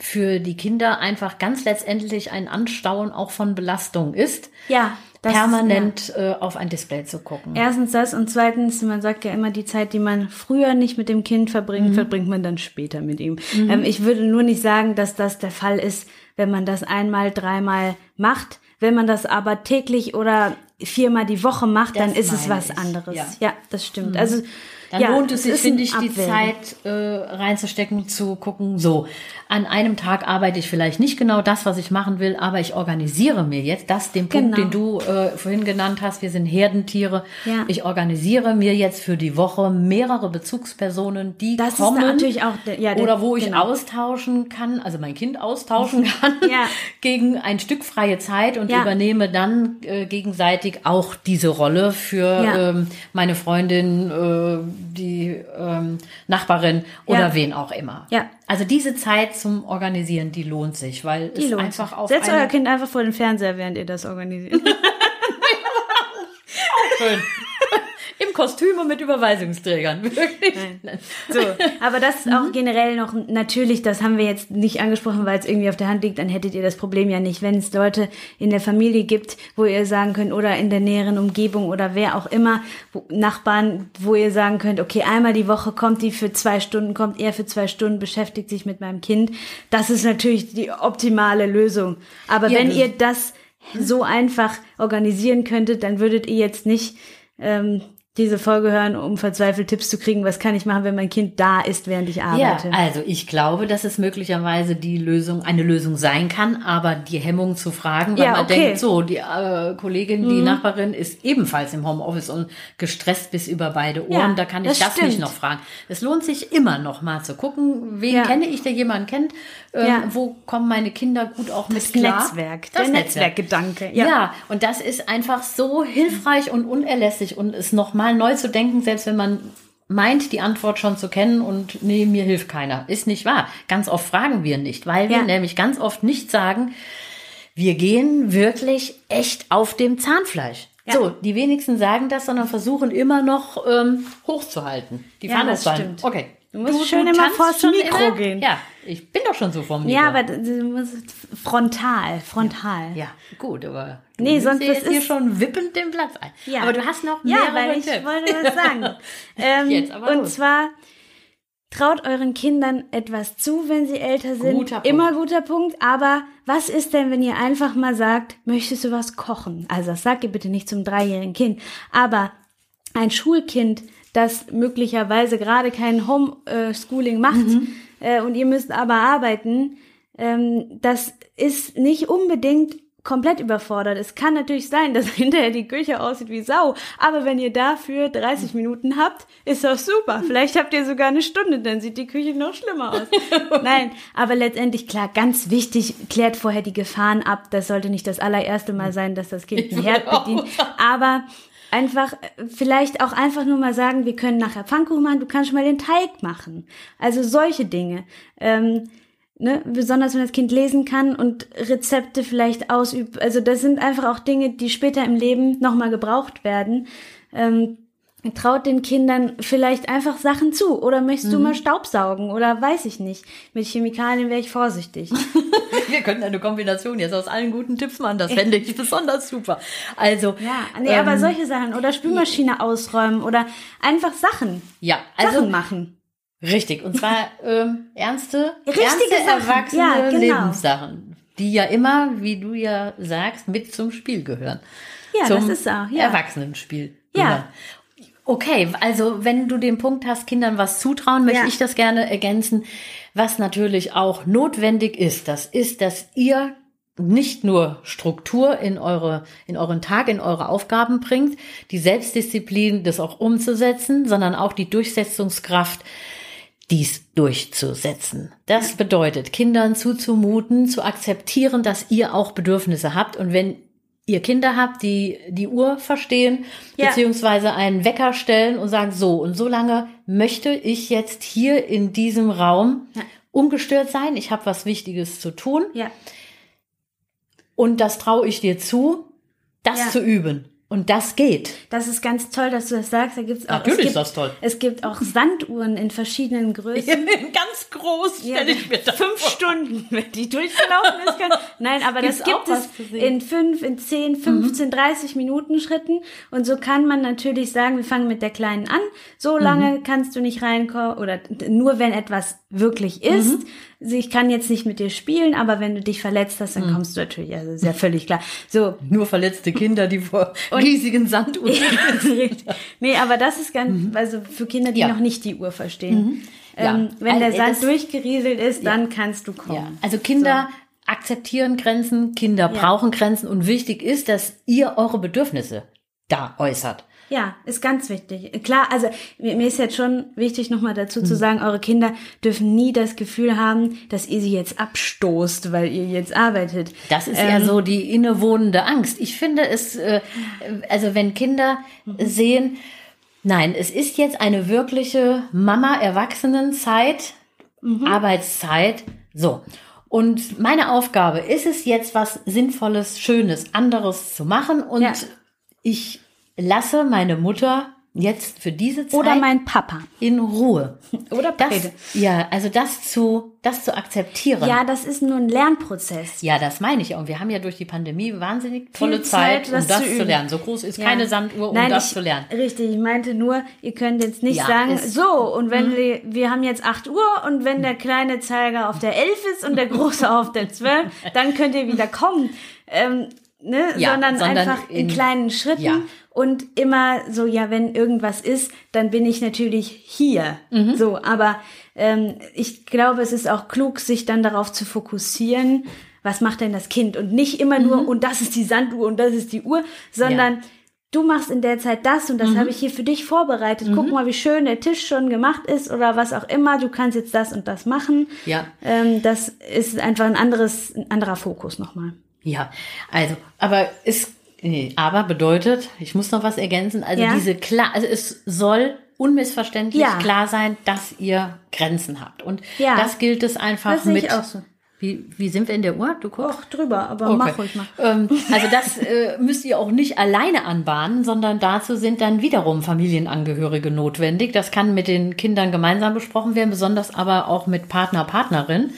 für die Kinder einfach ganz letztendlich ein Anstauen auch von Belastung ist, Ja, permanent äh, auf ein Display zu gucken. Ja. Erstens das und zweitens, man sagt ja immer, die Zeit, die man früher nicht mit dem Kind verbringt, verbringt man dann später mit ihm. Ähm, ich würde nur nicht sagen, dass das der Fall ist, wenn man das einmal, dreimal macht. Wenn man das aber täglich oder viermal die Woche macht, dann Das ist es was ich, anderes. ja. Ja, das stimmt. Also Dann ja, lohnt es sich, ist finde ich, die Abwägen. Zeit äh, reinzustecken, zu gucken, so, an einem Tag arbeite ich vielleicht nicht genau das, was ich machen will, aber ich organisiere mir jetzt das, den Punkt, Genau. den du äh, vorhin genannt hast, wir sind Herdentiere. Ja. Ich organisiere mir jetzt für die Woche mehrere Bezugspersonen, die Das ist kommen natürlich auch der- ja, der- oder wo ich genau. austauschen kann, also mein Kind austauschen kann Ja. gegen ein Stück freie Zeit und Ja. übernehme dann äh, gegenseitig auch diese Rolle für ähm, meine Freundin, äh, die ähm, Nachbarin oder Ja. wen auch immer. Ja. Also diese Zeit zum Organisieren, die lohnt sich, weil Die es lohnt einfach sich. auf Setzt euer Kind einfach vor den Fernseher, während ihr das organisiert. Schön. Im Kostüm und mit Überweisungsträgern. Wirklich. So, aber das ist auch generell noch natürlich, das haben wir jetzt nicht angesprochen, weil es irgendwie auf der Hand liegt, dann hättet ihr das Problem ja nicht. Wenn es Leute in der Familie gibt, wo ihr sagen könnt, oder in der näheren Umgebung oder wer auch immer, wo, Nachbarn, wo ihr sagen könnt, okay, einmal die Woche kommt die für zwei Stunden, kommt er für zwei Stunden, beschäftigt sich mit meinem Kind. Das ist natürlich die optimale Lösung. Aber Ja, wenn ihr das so einfach organisieren könntet, dann würdet ihr jetzt nicht ähm, diese Folge hören, um verzweifelt Tipps zu kriegen, was kann ich machen, wenn mein Kind da ist, während ich Ja, arbeite. also ich glaube, dass es möglicherweise die Lösung, eine Lösung sein kann, aber die Hemmung zu fragen, weil Ja, man okay. denkt, so, die äh, Kollegin, die Nachbarin ist ebenfalls im Homeoffice und gestresst bis über beide Ohren, Ja, da kann ich das das, nicht noch fragen. Es lohnt sich immer noch mal zu gucken, wen Ja. kenne ich, der jemanden kennt, ähm, Ja. wo kommen meine Kinder gut auch das mit klar. Netzwerk, Das der Netzwerk. Netzwerkgedanke. Ja. und das ist einfach so hilfreich und unerlässlich und es nochmal neu zu denken, selbst wenn man meint, die Antwort schon zu kennen und nee, mir hilft keiner. Ist nicht wahr. Ganz oft fragen wir nicht, weil wir Ja. nämlich ganz oft nicht sagen, wir gehen wirklich echt auf dem Zahnfleisch. Ja. So, die wenigsten sagen das, sondern versuchen immer noch ähm, hochzuhalten. Die Ja, stimmt. Okay. Du musst schön immer tanzt vors Mikro immer? gehen. Ja, ich bin doch schon so vom Mikro. Ja, aber du musst frontal, frontal. Ja, gut, aber du Nee, sonst jetzt hier ist- schon wippend den Platz ein. Ja. Aber du hast noch Ja, mehrere weil ich Tipps. wollte was sagen. ähm, Jetzt aber und los. zwar traut euren Kindern etwas zu, wenn sie älter sind. Guter Punkt. Immer guter Punkt. Aber was ist denn, wenn ihr einfach mal sagt, möchtest du was kochen? Also das sagt ihr bitte nicht zum dreijährigen Kind. Aber ein Schulkind, das möglicherweise gerade kein Homeschooling macht Mhm. äh, und ihr müsst aber arbeiten, ähm, das ist nicht unbedingt komplett überfordert. Es kann natürlich sein, dass hinterher die Küche aussieht wie Sau, aber wenn ihr dafür 30 Minuten habt, ist das super. Vielleicht habt ihr sogar eine Stunde, dann sieht die Küche noch schlimmer aus. Nein, aber letztendlich klar, ganz wichtig, klärt vorher die Gefahren ab. Das sollte nicht das allererste Mal sein, dass das Kind einen Herd bedient, aber einfach vielleicht auch einfach nur mal sagen, wir können nachher Pfannkuchen machen, du kannst schon mal den Teig machen. Also solche Dinge. Ähm, ne, besonders wenn das Kind lesen kann und Rezepte vielleicht ausübt. Also das sind einfach auch Dinge, die später im Leben nochmal gebraucht werden. Ähm, traut den Kindern vielleicht einfach Sachen zu. Oder möchtest du Mhm. mal Staubsaugen? Oder weiß ich nicht. Mit Chemikalien wäre ich vorsichtig. Wir könnten eine Kombination jetzt aus allen guten Tipps machen. Das fände ich besonders super. Also, Ja, nee, ähm, aber solche Sachen. Oder Spülmaschine ausräumen. Oder einfach Sachen. ja, also Sachen machen. richtig. Und zwar ähm, ernste, Richtige ernste Sachen. erwachsene Ja, genau. Lebenssachen, die ja immer, wie du ja sagst, mit zum Spiel gehören. Ja, zum das ist auch, ja. Erwachsenenspiel. Ja. gehören. Okay, also wenn du den Punkt hast, Kindern was zutrauen, möchte Ja. ich das gerne ergänzen. Was natürlich auch notwendig ist, das ist, dass ihr nicht nur Struktur in eure, in euren Tag, in eure Aufgaben bringt, die Selbstdisziplin, das auch umzusetzen, sondern auch die Durchsetzungskraft, dies durchzusetzen. Das bedeutet, Kindern zuzumuten, zu akzeptieren, dass ihr auch Bedürfnisse habt und wenn ihr Kinder habt, die die Uhr verstehen, Ja. beziehungsweise einen Wecker stellen und sagen, so und so lange möchte ich jetzt hier in diesem Raum Ja. ungestört sein, ich habe was Wichtiges zu tun Ja. und das traue ich dir zu, das zu üben. Und das geht. Das ist ganz toll, dass du das sagst. Da gibt's auch, Natürlich es ist gibt, das toll. Es gibt auch Sanduhren in verschiedenen Größen. Ganz groß Ja, fünf Stunden, wenn die durchgelaufen ist. Kann. Nein, aber Gibt's das gibt es? Mhm. in fünf, in zehn, 15, 30 Minuten Schritten. Und so kann man natürlich sagen, wir fangen mit der Kleinen an. So lange Mhm. kannst du nicht reinkommen oder nur wenn etwas wirklich ist. Mhm. Ich kann jetzt nicht mit dir spielen, aber wenn du dich verletzt hast, dann Mhm. kommst du natürlich, also ist ja völlig klar. So, Nur verletzte Kinder, die vor riesigen Sanduhren nee, aber das ist ganz, also für Kinder, die Mhm. Ja. noch nicht die Uhr verstehen. Ja. Ähm, wenn der Also, Sand das- durchgerieselt ist, dann kannst du kommen. Also Kinder akzeptieren Grenzen, Kinder Ja. brauchen Grenzen und wichtig ist, dass ihr eure Bedürfnisse da äußert. Ja, ist ganz wichtig. Klar, also mir, ist jetzt schon wichtig, nochmal dazu Mhm. zu sagen, eure Kinder dürfen nie das Gefühl haben, dass ihr sie jetzt abstoßt, weil ihr jetzt arbeitet. Das ist Ähm, ja so die innewohnende Angst. Ich finde es, äh, also wenn Kinder sehen, nein, es ist jetzt eine wirkliche Mama-Erwachsenen-Zeit, Arbeitszeit, so. Und meine Aufgabe ist es jetzt, was Sinnvolles, Schönes, anderes zu machen und Ja. ich lasse meine Mutter jetzt für diese Zeit Oder mein Papa. in Ruhe. Oder Das, beide. ja, also das zu, das zu akzeptieren. Ja, das ist nur ein Lernprozess. Ja, das meine ich. Und wir haben ja durch die Pandemie wahnsinnig tolle Zeit, Zeit, um das das zu zu, lernen. So groß ist Ja. keine Sanduhr, um Nein, das ich, zu lernen. Richtig, ich meinte nur, ihr könnt jetzt nicht Ja, sagen, Mhm. so, und wenn wir, wir haben jetzt 8 Uhr und wenn der kleine Zeiger auf der 11 ist und der große auf der 12, dann könnt ihr wieder kommen. Ähm, ne? Ja, sondern, sondern einfach in, in- kleinen Schritten ja. und immer so, ja, wenn irgendwas ist, dann bin ich natürlich hier. Mhm. So, aber ähm, ich glaube, es ist auch klug, sich dann darauf zu fokussieren, was macht denn das Kind und nicht immer Mhm. nur, und das ist die Sanduhr und das ist die Uhr, sondern du machst in der Zeit das und das Mhm. habe ich hier für dich vorbereitet. Guck mal, wie schön der Tisch schon gemacht ist oder was auch immer. Du kannst jetzt das und das machen. Ja. Ähm, das ist einfach ein anderes, ein anderer Fokus nochmal. Ja, also, aber es, nee, aber bedeutet, ich muss noch was ergänzen, also Ja. diese klar, also es soll unmissverständlich Ja. klar sein, dass ihr Grenzen habt. Und Ja. das gilt es einfach Das mit. auch so. Wie, wie sind wir in der Uhr? Du guckst? Och, drüber, aber mach ruhig mal. Ähm, also das äh, müsst ihr auch nicht alleine anbahnen, sondern dazu sind dann wiederum Familienangehörige notwendig. Das kann mit den Kindern gemeinsam besprochen werden, besonders aber auch mit Partner, Partnerin,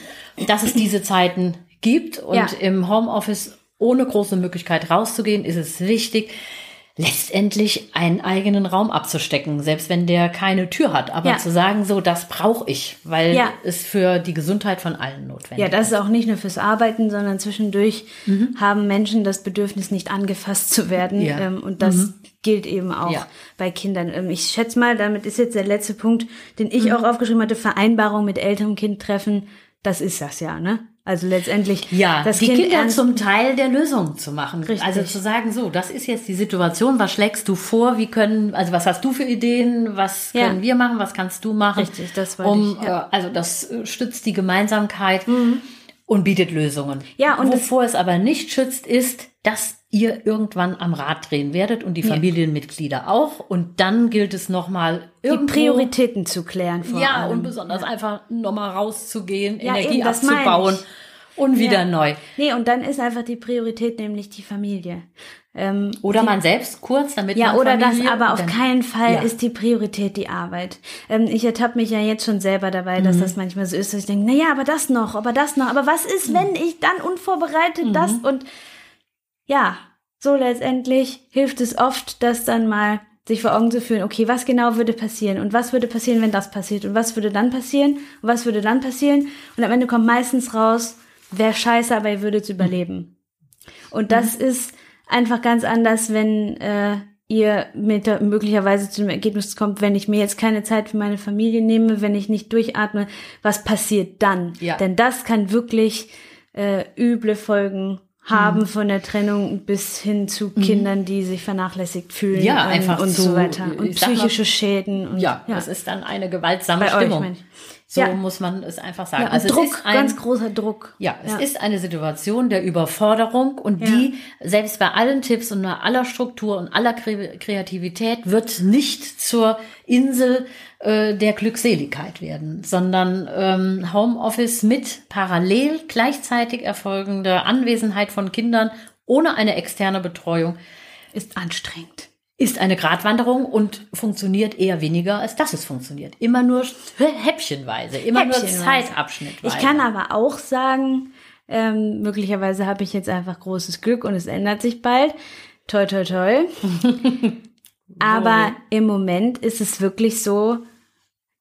dass es diese Zeiten gibt. Und Ja. im Homeoffice ohne große Möglichkeit rauszugehen, ist es wichtig, letztendlich einen eigenen Raum abzustecken, selbst wenn der keine Tür hat. Aber Ja. zu sagen, so, das brauche ich, weil Ja. es für die Gesundheit von allen notwendig Ja, das ist auch nicht nur fürs Arbeiten, sondern zwischendurch Mhm. haben Menschen das Bedürfnis, nicht angefasst zu werden. Ja. Ähm, und das gilt eben auch bei Kindern. Ähm, ich schätze mal, damit ist jetzt der letzte Punkt, den ich Mhm. auch aufgeschrieben hatte, Vereinbarung mit Eltern und Kind treffen. Das ist das ja, ne? Also letztendlich Ja, das die Kind Kinder zum Teil der Lösung zu machen. Richtig. Also zu sagen, so, das ist jetzt die Situation, was schlägst du vor, wie können, also was hast du für Ideen, was Ja. können wir machen, was kannst du machen? Richtig, das wollte um, ich, ja. Mhm. äh, Also das äh, stützt die Gemeinsamkeit und bietet Lösungen. Ja, und Wovor es aber nicht schützt, ist, dass ihr irgendwann am Rad drehen werdet und die Familienmitglieder auch. Und dann gilt es nochmal die irgendwo Prioritäten zu klären vor ja, allem. und besonders einfach nochmal rauszugehen, Ja, Energie eben, das abzubauen und wieder Ja. neu. Nee, und dann ist einfach die Priorität nämlich die Familie. Ähm, Oder man selbst kurz, damit Ja, man oder das, Familie aber und auf keinen Fall Ja. ist die Priorität die Arbeit. Ähm, ich ertappe mich ja jetzt schon selber dabei, dass Mhm. das manchmal so ist, dass ich denke, na ja, aber das noch, aber das noch, aber was ist, Mhm. wenn ich dann unvorbereitet das und ja, so letztendlich hilft es oft, das dann mal sich vor Augen zu führen, okay, was genau würde passieren und was würde passieren, wenn das passiert und was würde dann passieren und was würde dann passieren und am Ende kommt meistens raus, wäre scheiße, aber ihr würdet überleben. Und das ist einfach ganz anders, wenn äh, ihr mit möglicherweise zu dem Ergebnis kommt, wenn ich mir jetzt keine Zeit für meine Familie nehme, wenn ich nicht durchatme, was passiert dann? Ja. Denn das kann wirklich äh, üble Folgen haben Mhm. von der Trennung bis hin zu Kindern, die sich vernachlässigt fühlen Ja, ähm, einfach und zu, so weiter. Und sag mal- psychische Schäden. Und, Ja, das ist dann eine gewaltsame Bei euch, Stimmung. ich. So Ja. muss man es einfach sagen. ja, also Druck, es ist ein, ganz großer Druck. Ja, es ist eine Situation der Überforderung und Ja. die, selbst bei allen Tipps und bei aller Struktur und aller Kre Kreativität, wird nicht zur Insel äh, der Glückseligkeit werden, sondern ähm, Homeoffice mit parallel gleichzeitig erfolgender Anwesenheit von Kindern ohne eine externe Betreuung Ist anstrengend. Ist eine Gratwanderung und funktioniert eher weniger, als dass es funktioniert. Immer nur häppchenweise, immer nur Häppchenweise. Zeitabschnittweise. Ich kann aber auch sagen, ähm, möglicherweise habe ich jetzt einfach großes Glück und es ändert sich bald. Toi, toi, toi. aber im Moment ist es wirklich so,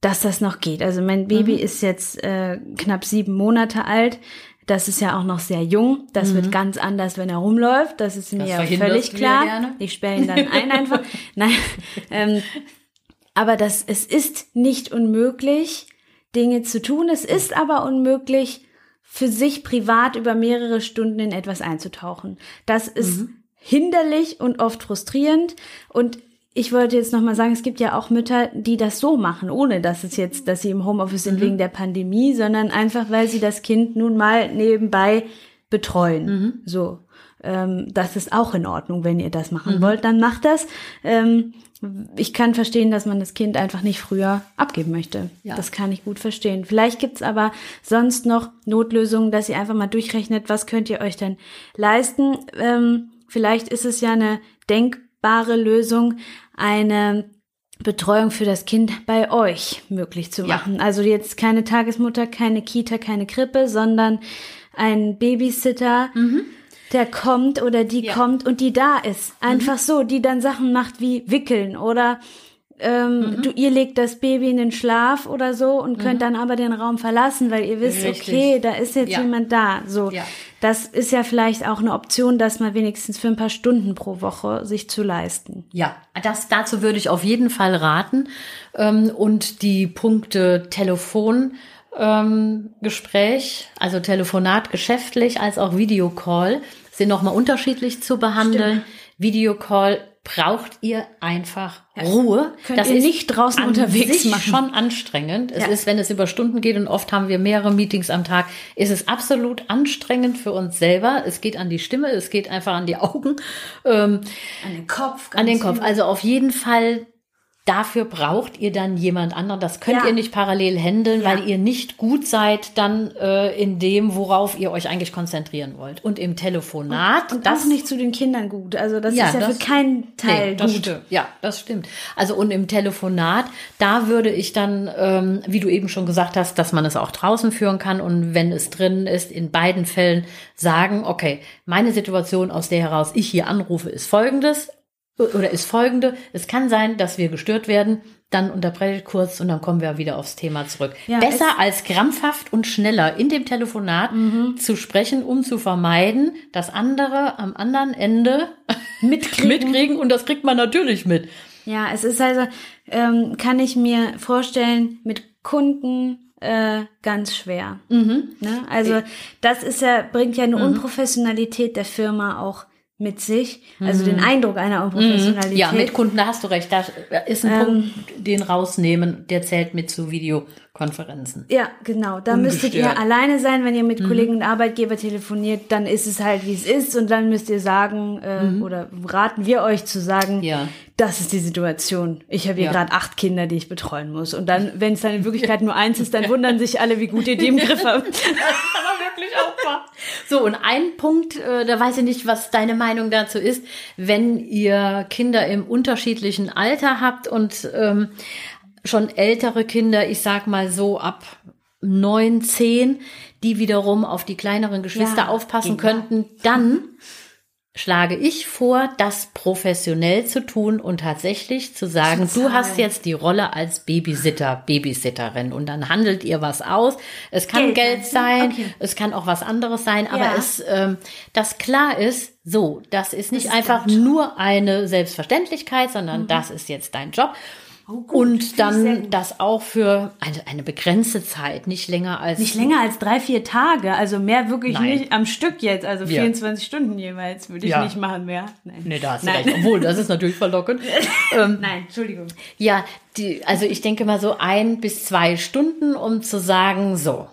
dass das noch geht. Also mein Baby ist jetzt äh, knapp sieben Monate alt. Das ist ja auch noch sehr jung. Das wird ganz anders, wenn er rumläuft. Das ist mir Das ja völlig klar. gerne. Ich sperre ihn dann ein einfach. Nein. Ähm, aber das, es ist nicht unmöglich, Dinge zu tun. Es ist aber unmöglich, für sich privat über mehrere Stunden in etwas einzutauchen. Das ist hinderlich und oft frustrierend. Und ich wollte jetzt nochmal sagen, es gibt ja auch Mütter, die das so machen, ohne dass es jetzt, dass sie im Homeoffice sind wegen der Pandemie, sondern einfach, weil sie das Kind nun mal nebenbei betreuen. So. Ähm, das ist auch in Ordnung, wenn ihr das machen wollt, dann macht das. Ähm, ich kann verstehen, dass man das Kind einfach nicht früher abgeben möchte. Ja. Das kann ich gut verstehen. Vielleicht gibt's aber sonst noch Notlösungen, dass ihr einfach mal durchrechnet, was könnt ihr euch denn leisten. Ähm, vielleicht ist es ja eine denkbare Lösung, eine Betreuung für das Kind bei euch möglich zu Ja. machen. Also jetzt keine Tagesmutter, keine Kita, keine Krippe, sondern ein Babysitter, der kommt oder die Ja. kommt und die da ist. Einfach so, die dann Sachen macht wie wickeln oder ähm, du, ihr legt das Baby in den Schlaf oder so und könnt dann aber den Raum verlassen, weil ihr wisst, Richtig. okay, da ist jetzt Ja. jemand da. So, Ja. das ist ja vielleicht auch eine Option, das mal wenigstens für ein paar Stunden pro Woche sich zu leisten. Ja, das, dazu würde ich auf jeden Fall raten. Ähm, und die Punkte Telefon, ähm, Gespräch, also Telefonat geschäftlich als auch Videocall sind nochmal unterschiedlich zu behandeln. Videocall braucht ihr einfach Ruhe. Könnt ihr nicht draußen unterwegs sich machen. schon anstrengend. Es Ja. ist, wenn es über Stunden geht und oft haben wir mehrere Meetings am Tag, ist es absolut anstrengend für uns selber. Es geht an die Stimme, es geht einfach an die Augen. Ähm, An den Kopf. an den Kopf. Also auf jeden Fall, dafür braucht ihr dann jemand anderen. Das könnt Ja. ihr nicht parallel handeln, Ja. weil ihr nicht gut seid dann äh, in dem, worauf ihr euch eigentlich konzentrieren wollt. Und im Telefonat, Und das auch nicht zu den Kindern gut. Also das Ja, ist ja das- für keinen Teil Nee, das gut. stimmt. Ja, das stimmt. Also und im Telefonat, da würde ich dann, ähm, wie du eben schon gesagt hast, dass man es auch draußen führen kann und wenn es drin ist, in beiden Fällen sagen, okay, meine Situation, aus der heraus ich hier anrufe, ist folgendes oder ist folgende. Es kann sein, dass wir gestört werden. Dann unterbreche ich kurz und dann kommen wir wieder aufs Thema zurück. Ja, Besser als krampfhaft und schneller in dem Telefonat Mhm. zu sprechen, um zu vermeiden, dass andere am anderen Ende Mitkriegen. mitkriegen und das kriegt man natürlich mit. Ja, es ist also, ähm, kann ich mir vorstellen, mit Kunden äh, ganz schwer. Mhm. Ne? Also das ist ja, bringt ja eine Unprofessionalität der Firma auch mit sich. Also den Eindruck einer Unprofessionalität. Mhm. Ja, mit Kunden, da hast du recht. Da ist ein Ähm. Punkt, den rausnehmen, der zählt mit zu Videokonferenzen. Ja, genau. Da müsstet ihr Ungestört. alleine sein, wenn ihr Mhm. mit Kollegen und Arbeitgeber telefoniert, dann ist es halt, wie es ist. Und dann müsst ihr sagen, äh, oder raten wir euch zu sagen, Mhm. Ja. das ist die Situation. Ich habe hier Ja. gerade acht Kinder, die ich betreuen muss. Und dann, wenn es dann in Wirklichkeit nur eins ist, dann wundern sich alle, wie gut ihr die im Griff habt. wahr. So, und ein Punkt, äh, da weiß ich nicht, was deine Meinung dazu ist, wenn ihr Kinder im unterschiedlichen Alter habt und ähm, schon ältere Kinder, ich sag mal so ab neun, zehn, die wiederum auf die kleineren Geschwister Ja, aufpassen genau. könnten, dann schlage ich vor, das professionell zu tun und tatsächlich zu sagen, du hast jetzt die Rolle als Babysitter, Babysitterin und dann handelt ihr was aus. Es kann Geld, Geld, du? sein, Okay. es kann auch was anderes sein, aber Ja. es, ähm, das klar ist, so, das ist nicht ist einfach. Mhm. nur eine Selbstverständlichkeit, sondern das ist jetzt dein Job. Oh, und dann das auch für eine, eine begrenzte Zeit, nicht länger als Nicht länger als drei, vier Tage, also mehr wirklich Nein. nicht am Stück jetzt, also Ja. 24 Stunden jeweils würde ich Ja. nicht machen mehr. Nein. Nee, da hast du Nein. recht. Obwohl, das ist natürlich verlockend. ähm, Nein, Entschuldigung. ja, die, also ich denke mal so ein bis zwei Stunden, um zu sagen, so,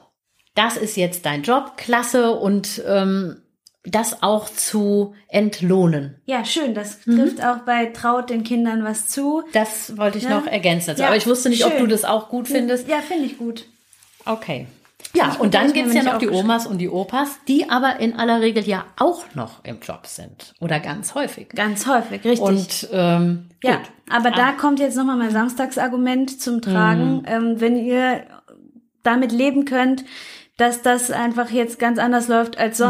das ist jetzt dein Job, klasse und ähm, das auch zu entlohnen. Ja, schön, das Mhm. trifft auch bei Traut den Kindern was zu. Das wollte ich Ja. noch ergänzen. Ja, Aber ich wusste nicht, ob schön. du das auch gut findest. Ja, finde ich gut. Okay. Ja, und dann gibt's ja noch die. Omas und die Opas, die aber in aller Regel ja auch noch im Job sind. Oder ganz häufig. Ganz häufig, richtig. Und ähm, ja, gut. aber da kommt jetzt nochmal mein Samstagsargument zum Mhm. Tragen. Ähm, wenn ihr damit leben könnt, dass das einfach jetzt ganz anders läuft als Mhm.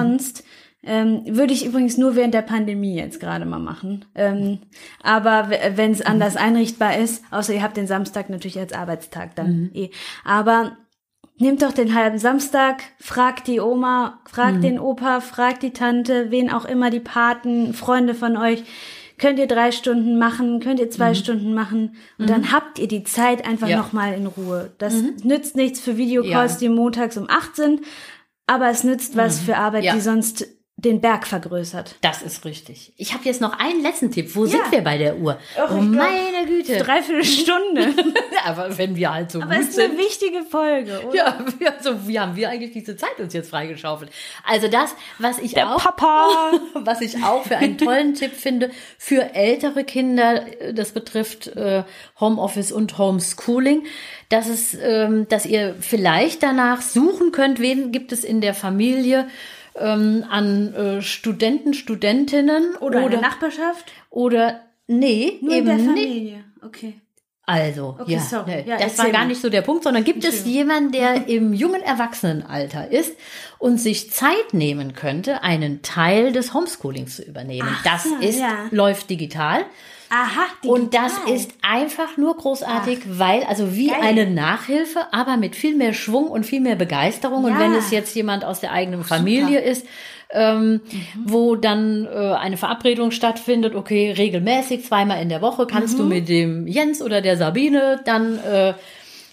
Ähm, würde ich übrigens nur während der Pandemie jetzt gerade mal machen. Ähm, aber wenn es anders Mhm. einrichtbar ist, außer ihr habt den Samstag natürlich als Arbeitstag dann Mhm. eh. Aber Nehmt doch den halben Samstag, fragt die Oma, fragt Mhm. den Opa, fragt die Tante, wen auch immer, die Paten, Freunde von euch. Könnt ihr drei Stunden machen, könnt ihr zwei Stunden machen und dann habt ihr die Zeit einfach Mhm. Ja. noch mal in Ruhe. Das nützt nichts für Videocalls, Ja. die montags um acht sind, aber es nützt was für Arbeit, Mhm. Ja. die sonst den Berg vergrößert. Das ist richtig. Ich habe jetzt noch einen letzten Tipp. Wo Ja. sind wir bei der Uhr? Och, oh glaub, meine Güte. Dreiviertel Stunde. Aber wenn wir halt so aber gut es ist eine sind. wichtige Folge, oder? Ja, wir, also, wie haben wir eigentlich diese Zeit uns jetzt freigeschaufelt? Also das, was ich auch, Papa. was ich auch für einen tollen Tipp finde für ältere Kinder, äh, das betrifft äh, Homeoffice und Homeschooling, dass es, ähm, dass ihr vielleicht danach suchen könnt, wen gibt es in der Familie ähm, an äh, Studenten, Studentinnen Oder, oder Nachbarschaft? oder nee, Nur eben in der. Familie. Okay. Also, Okay, ja, sorry. nee, Ja, das war gar nicht so der Punkt, sondern gibt es jemanden, der im jungen Erwachsenenalter ist und sich Zeit nehmen könnte, einen Teil des Homeschoolings zu übernehmen. Ach das so, ist, ja. läuft digital. Aha, Und das digital. ist einfach nur großartig, weil, also wie geil. eine Nachhilfe, aber mit viel mehr Schwung und viel mehr Begeisterung. Und Ja. wenn es jetzt jemand aus der eigenen Familie ist, ähm, wo dann äh, eine Verabredung stattfindet, okay, regelmäßig, zweimal in der Woche, kannst du mit dem Jens oder der Sabine dann äh,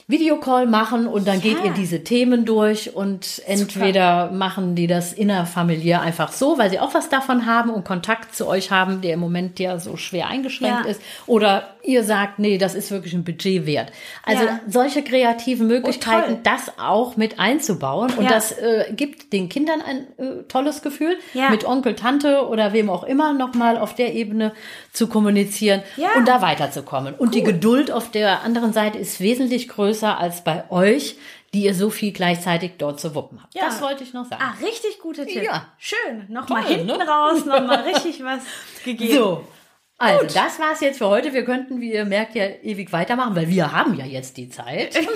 Videocall machen und dann geht Ja. ihr diese Themen durch und entweder machen die das innerfamiliär einfach so, weil sie auch was davon haben und Kontakt zu euch haben, der im Moment ja so schwer eingeschränkt Ja. ist. Oder ihr sagt, nee, das ist wirklich ein Budget wert. Also Ja. solche kreativen Möglichkeiten, das auch mit einzubauen. Und das äh, gibt den Kindern ein äh, tolles Gefühl, mit Onkel, Tante oder wem auch immer nochmal auf der Ebene zu kommunizieren und da weiterzukommen. Und die Geduld auf der anderen Seite ist wesentlich größer als bei euch, die ihr so viel gleichzeitig dort zu wuppen habt. Ja. Das wollte ich noch sagen. Ah, richtig guter Tipp. Ja. Schön. Nochmal hinten ne? raus, nochmal richtig was gegeben. So. Also, das war's jetzt für heute. Wir könnten, wie ihr merkt, ja ewig weitermachen, weil wir haben ja jetzt die Zeit.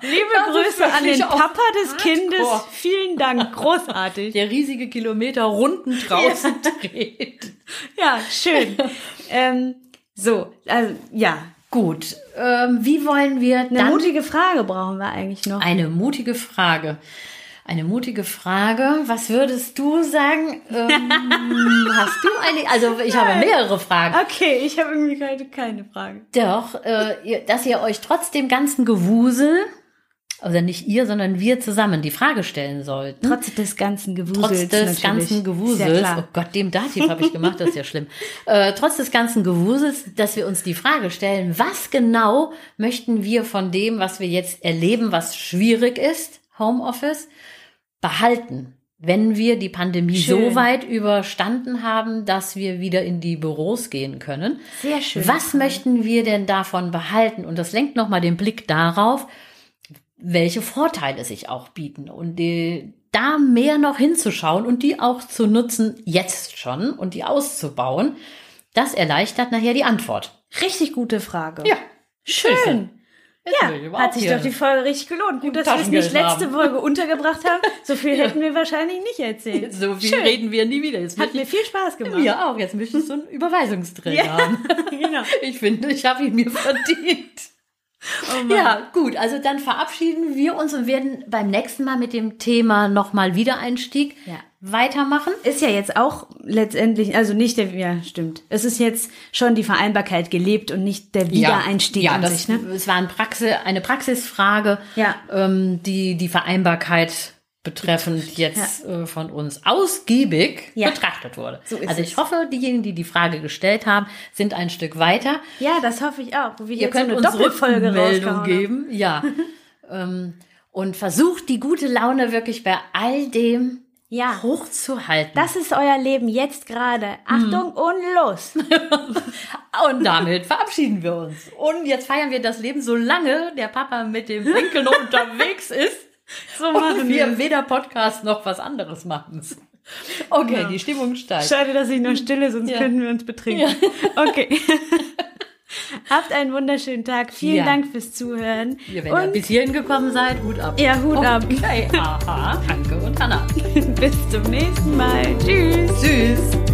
Liebe Das Grüße an den Papa des hardcore. Kindes. Vielen Dank. Großartig. Der riesige Kilometer Runden draußen dreht. Ja, schön. ähm, so, also, ja. Gut, ähm, wie wollen wir Eine dann mutige Frage brauchen wir eigentlich noch. eine mutige Frage? Eine mutige Frage. Was würdest du sagen? Ähm, hast du eine? Also ich habe mehrere Fragen. Okay, ich habe irgendwie keine, keine Frage. Doch, äh, ihr, dass ihr euch trotz dem ganzen Gewusel, also nicht ihr, sondern wir zusammen die Frage stellen sollten. Trotz des ganzen Gewusels. Trotz des natürlich. ganzen ja Gewusels, klar. oh Gott, dem Dativ habe ich gemacht, das ist ja schlimm. Äh, trotz des ganzen Gewusels, dass wir uns die Frage stellen, was genau möchten wir von dem, was wir jetzt erleben, was schwierig ist, Homeoffice, behalten? Wenn wir die Pandemie Schön. so weit überstanden haben, dass wir wieder in die Büros gehen können. Sehr schön. Was möchten wir denn davon behalten? Und das lenkt nochmal den Blick darauf, welche Vorteile sich auch bieten und die, da mehr noch hinzuschauen und die auch zu nutzen, jetzt schon und die auszubauen, das erleichtert nachher die Antwort. Richtig gute Frage. Ja, Schön. Jetzt Ja, hat sich doch die Folge richtig gelohnt. Gut, dass wir es nicht letzte. Folge untergebracht haben. So viel hätten wir wahrscheinlich nicht erzählt. So viel Schön. reden wir nie wieder. Jetzt Hat mir viel Spaß gemacht. mir auch. Jetzt möchte ich so einen Überweisungsträger Ja, haben. genau. Ich finde, ich habe ihn mir verdient. Oh. Ja, gut, also dann verabschieden wir uns und werden beim nächsten Mal mit dem Thema nochmal Wiedereinstieg Ja. weitermachen. Ist ja jetzt auch letztendlich, also nicht der, ja, stimmt. Es ist jetzt schon die Vereinbarkeit gelebt und nicht der Wiedereinstieg ja, an das, sich, ne? Es war ein Praxis, eine Praxisfrage, Ja. ähm, die die Vereinbarkeit betreffend jetzt äh, von uns ausgiebig Ja. betrachtet wurde. So also ich hoffe, diejenigen, die die Frage gestellt haben, sind ein Stück weiter. Ja, das hoffe ich auch. Ihr könnt uns eine Doppelfolge Rückmeldung geben. Ja. ähm, und versucht die gute Laune wirklich bei all dem Ja. hochzuhalten. Das ist euer Leben jetzt gerade. Achtung und los. Und damit verabschieden wir uns. Und jetzt feiern wir das Leben, solange der Papa mit dem Enkel unterwegs ist. So Und wir im Weder-Podcast noch was anderes machen. Okay, Genau. die Stimmung steigt. Schade, dass ich noch stille, sonst Ja. könnten wir uns betrinken. Okay. Habt einen wunderschönen Tag. Vielen Ja. Dank fürs Zuhören. Ihr, wenn ihr und bis hierhin gekommen seid, Hut ab. ja, Hut ab. Okay, aha, Anke und Hannah. Bis zum nächsten Mal. Tschüss.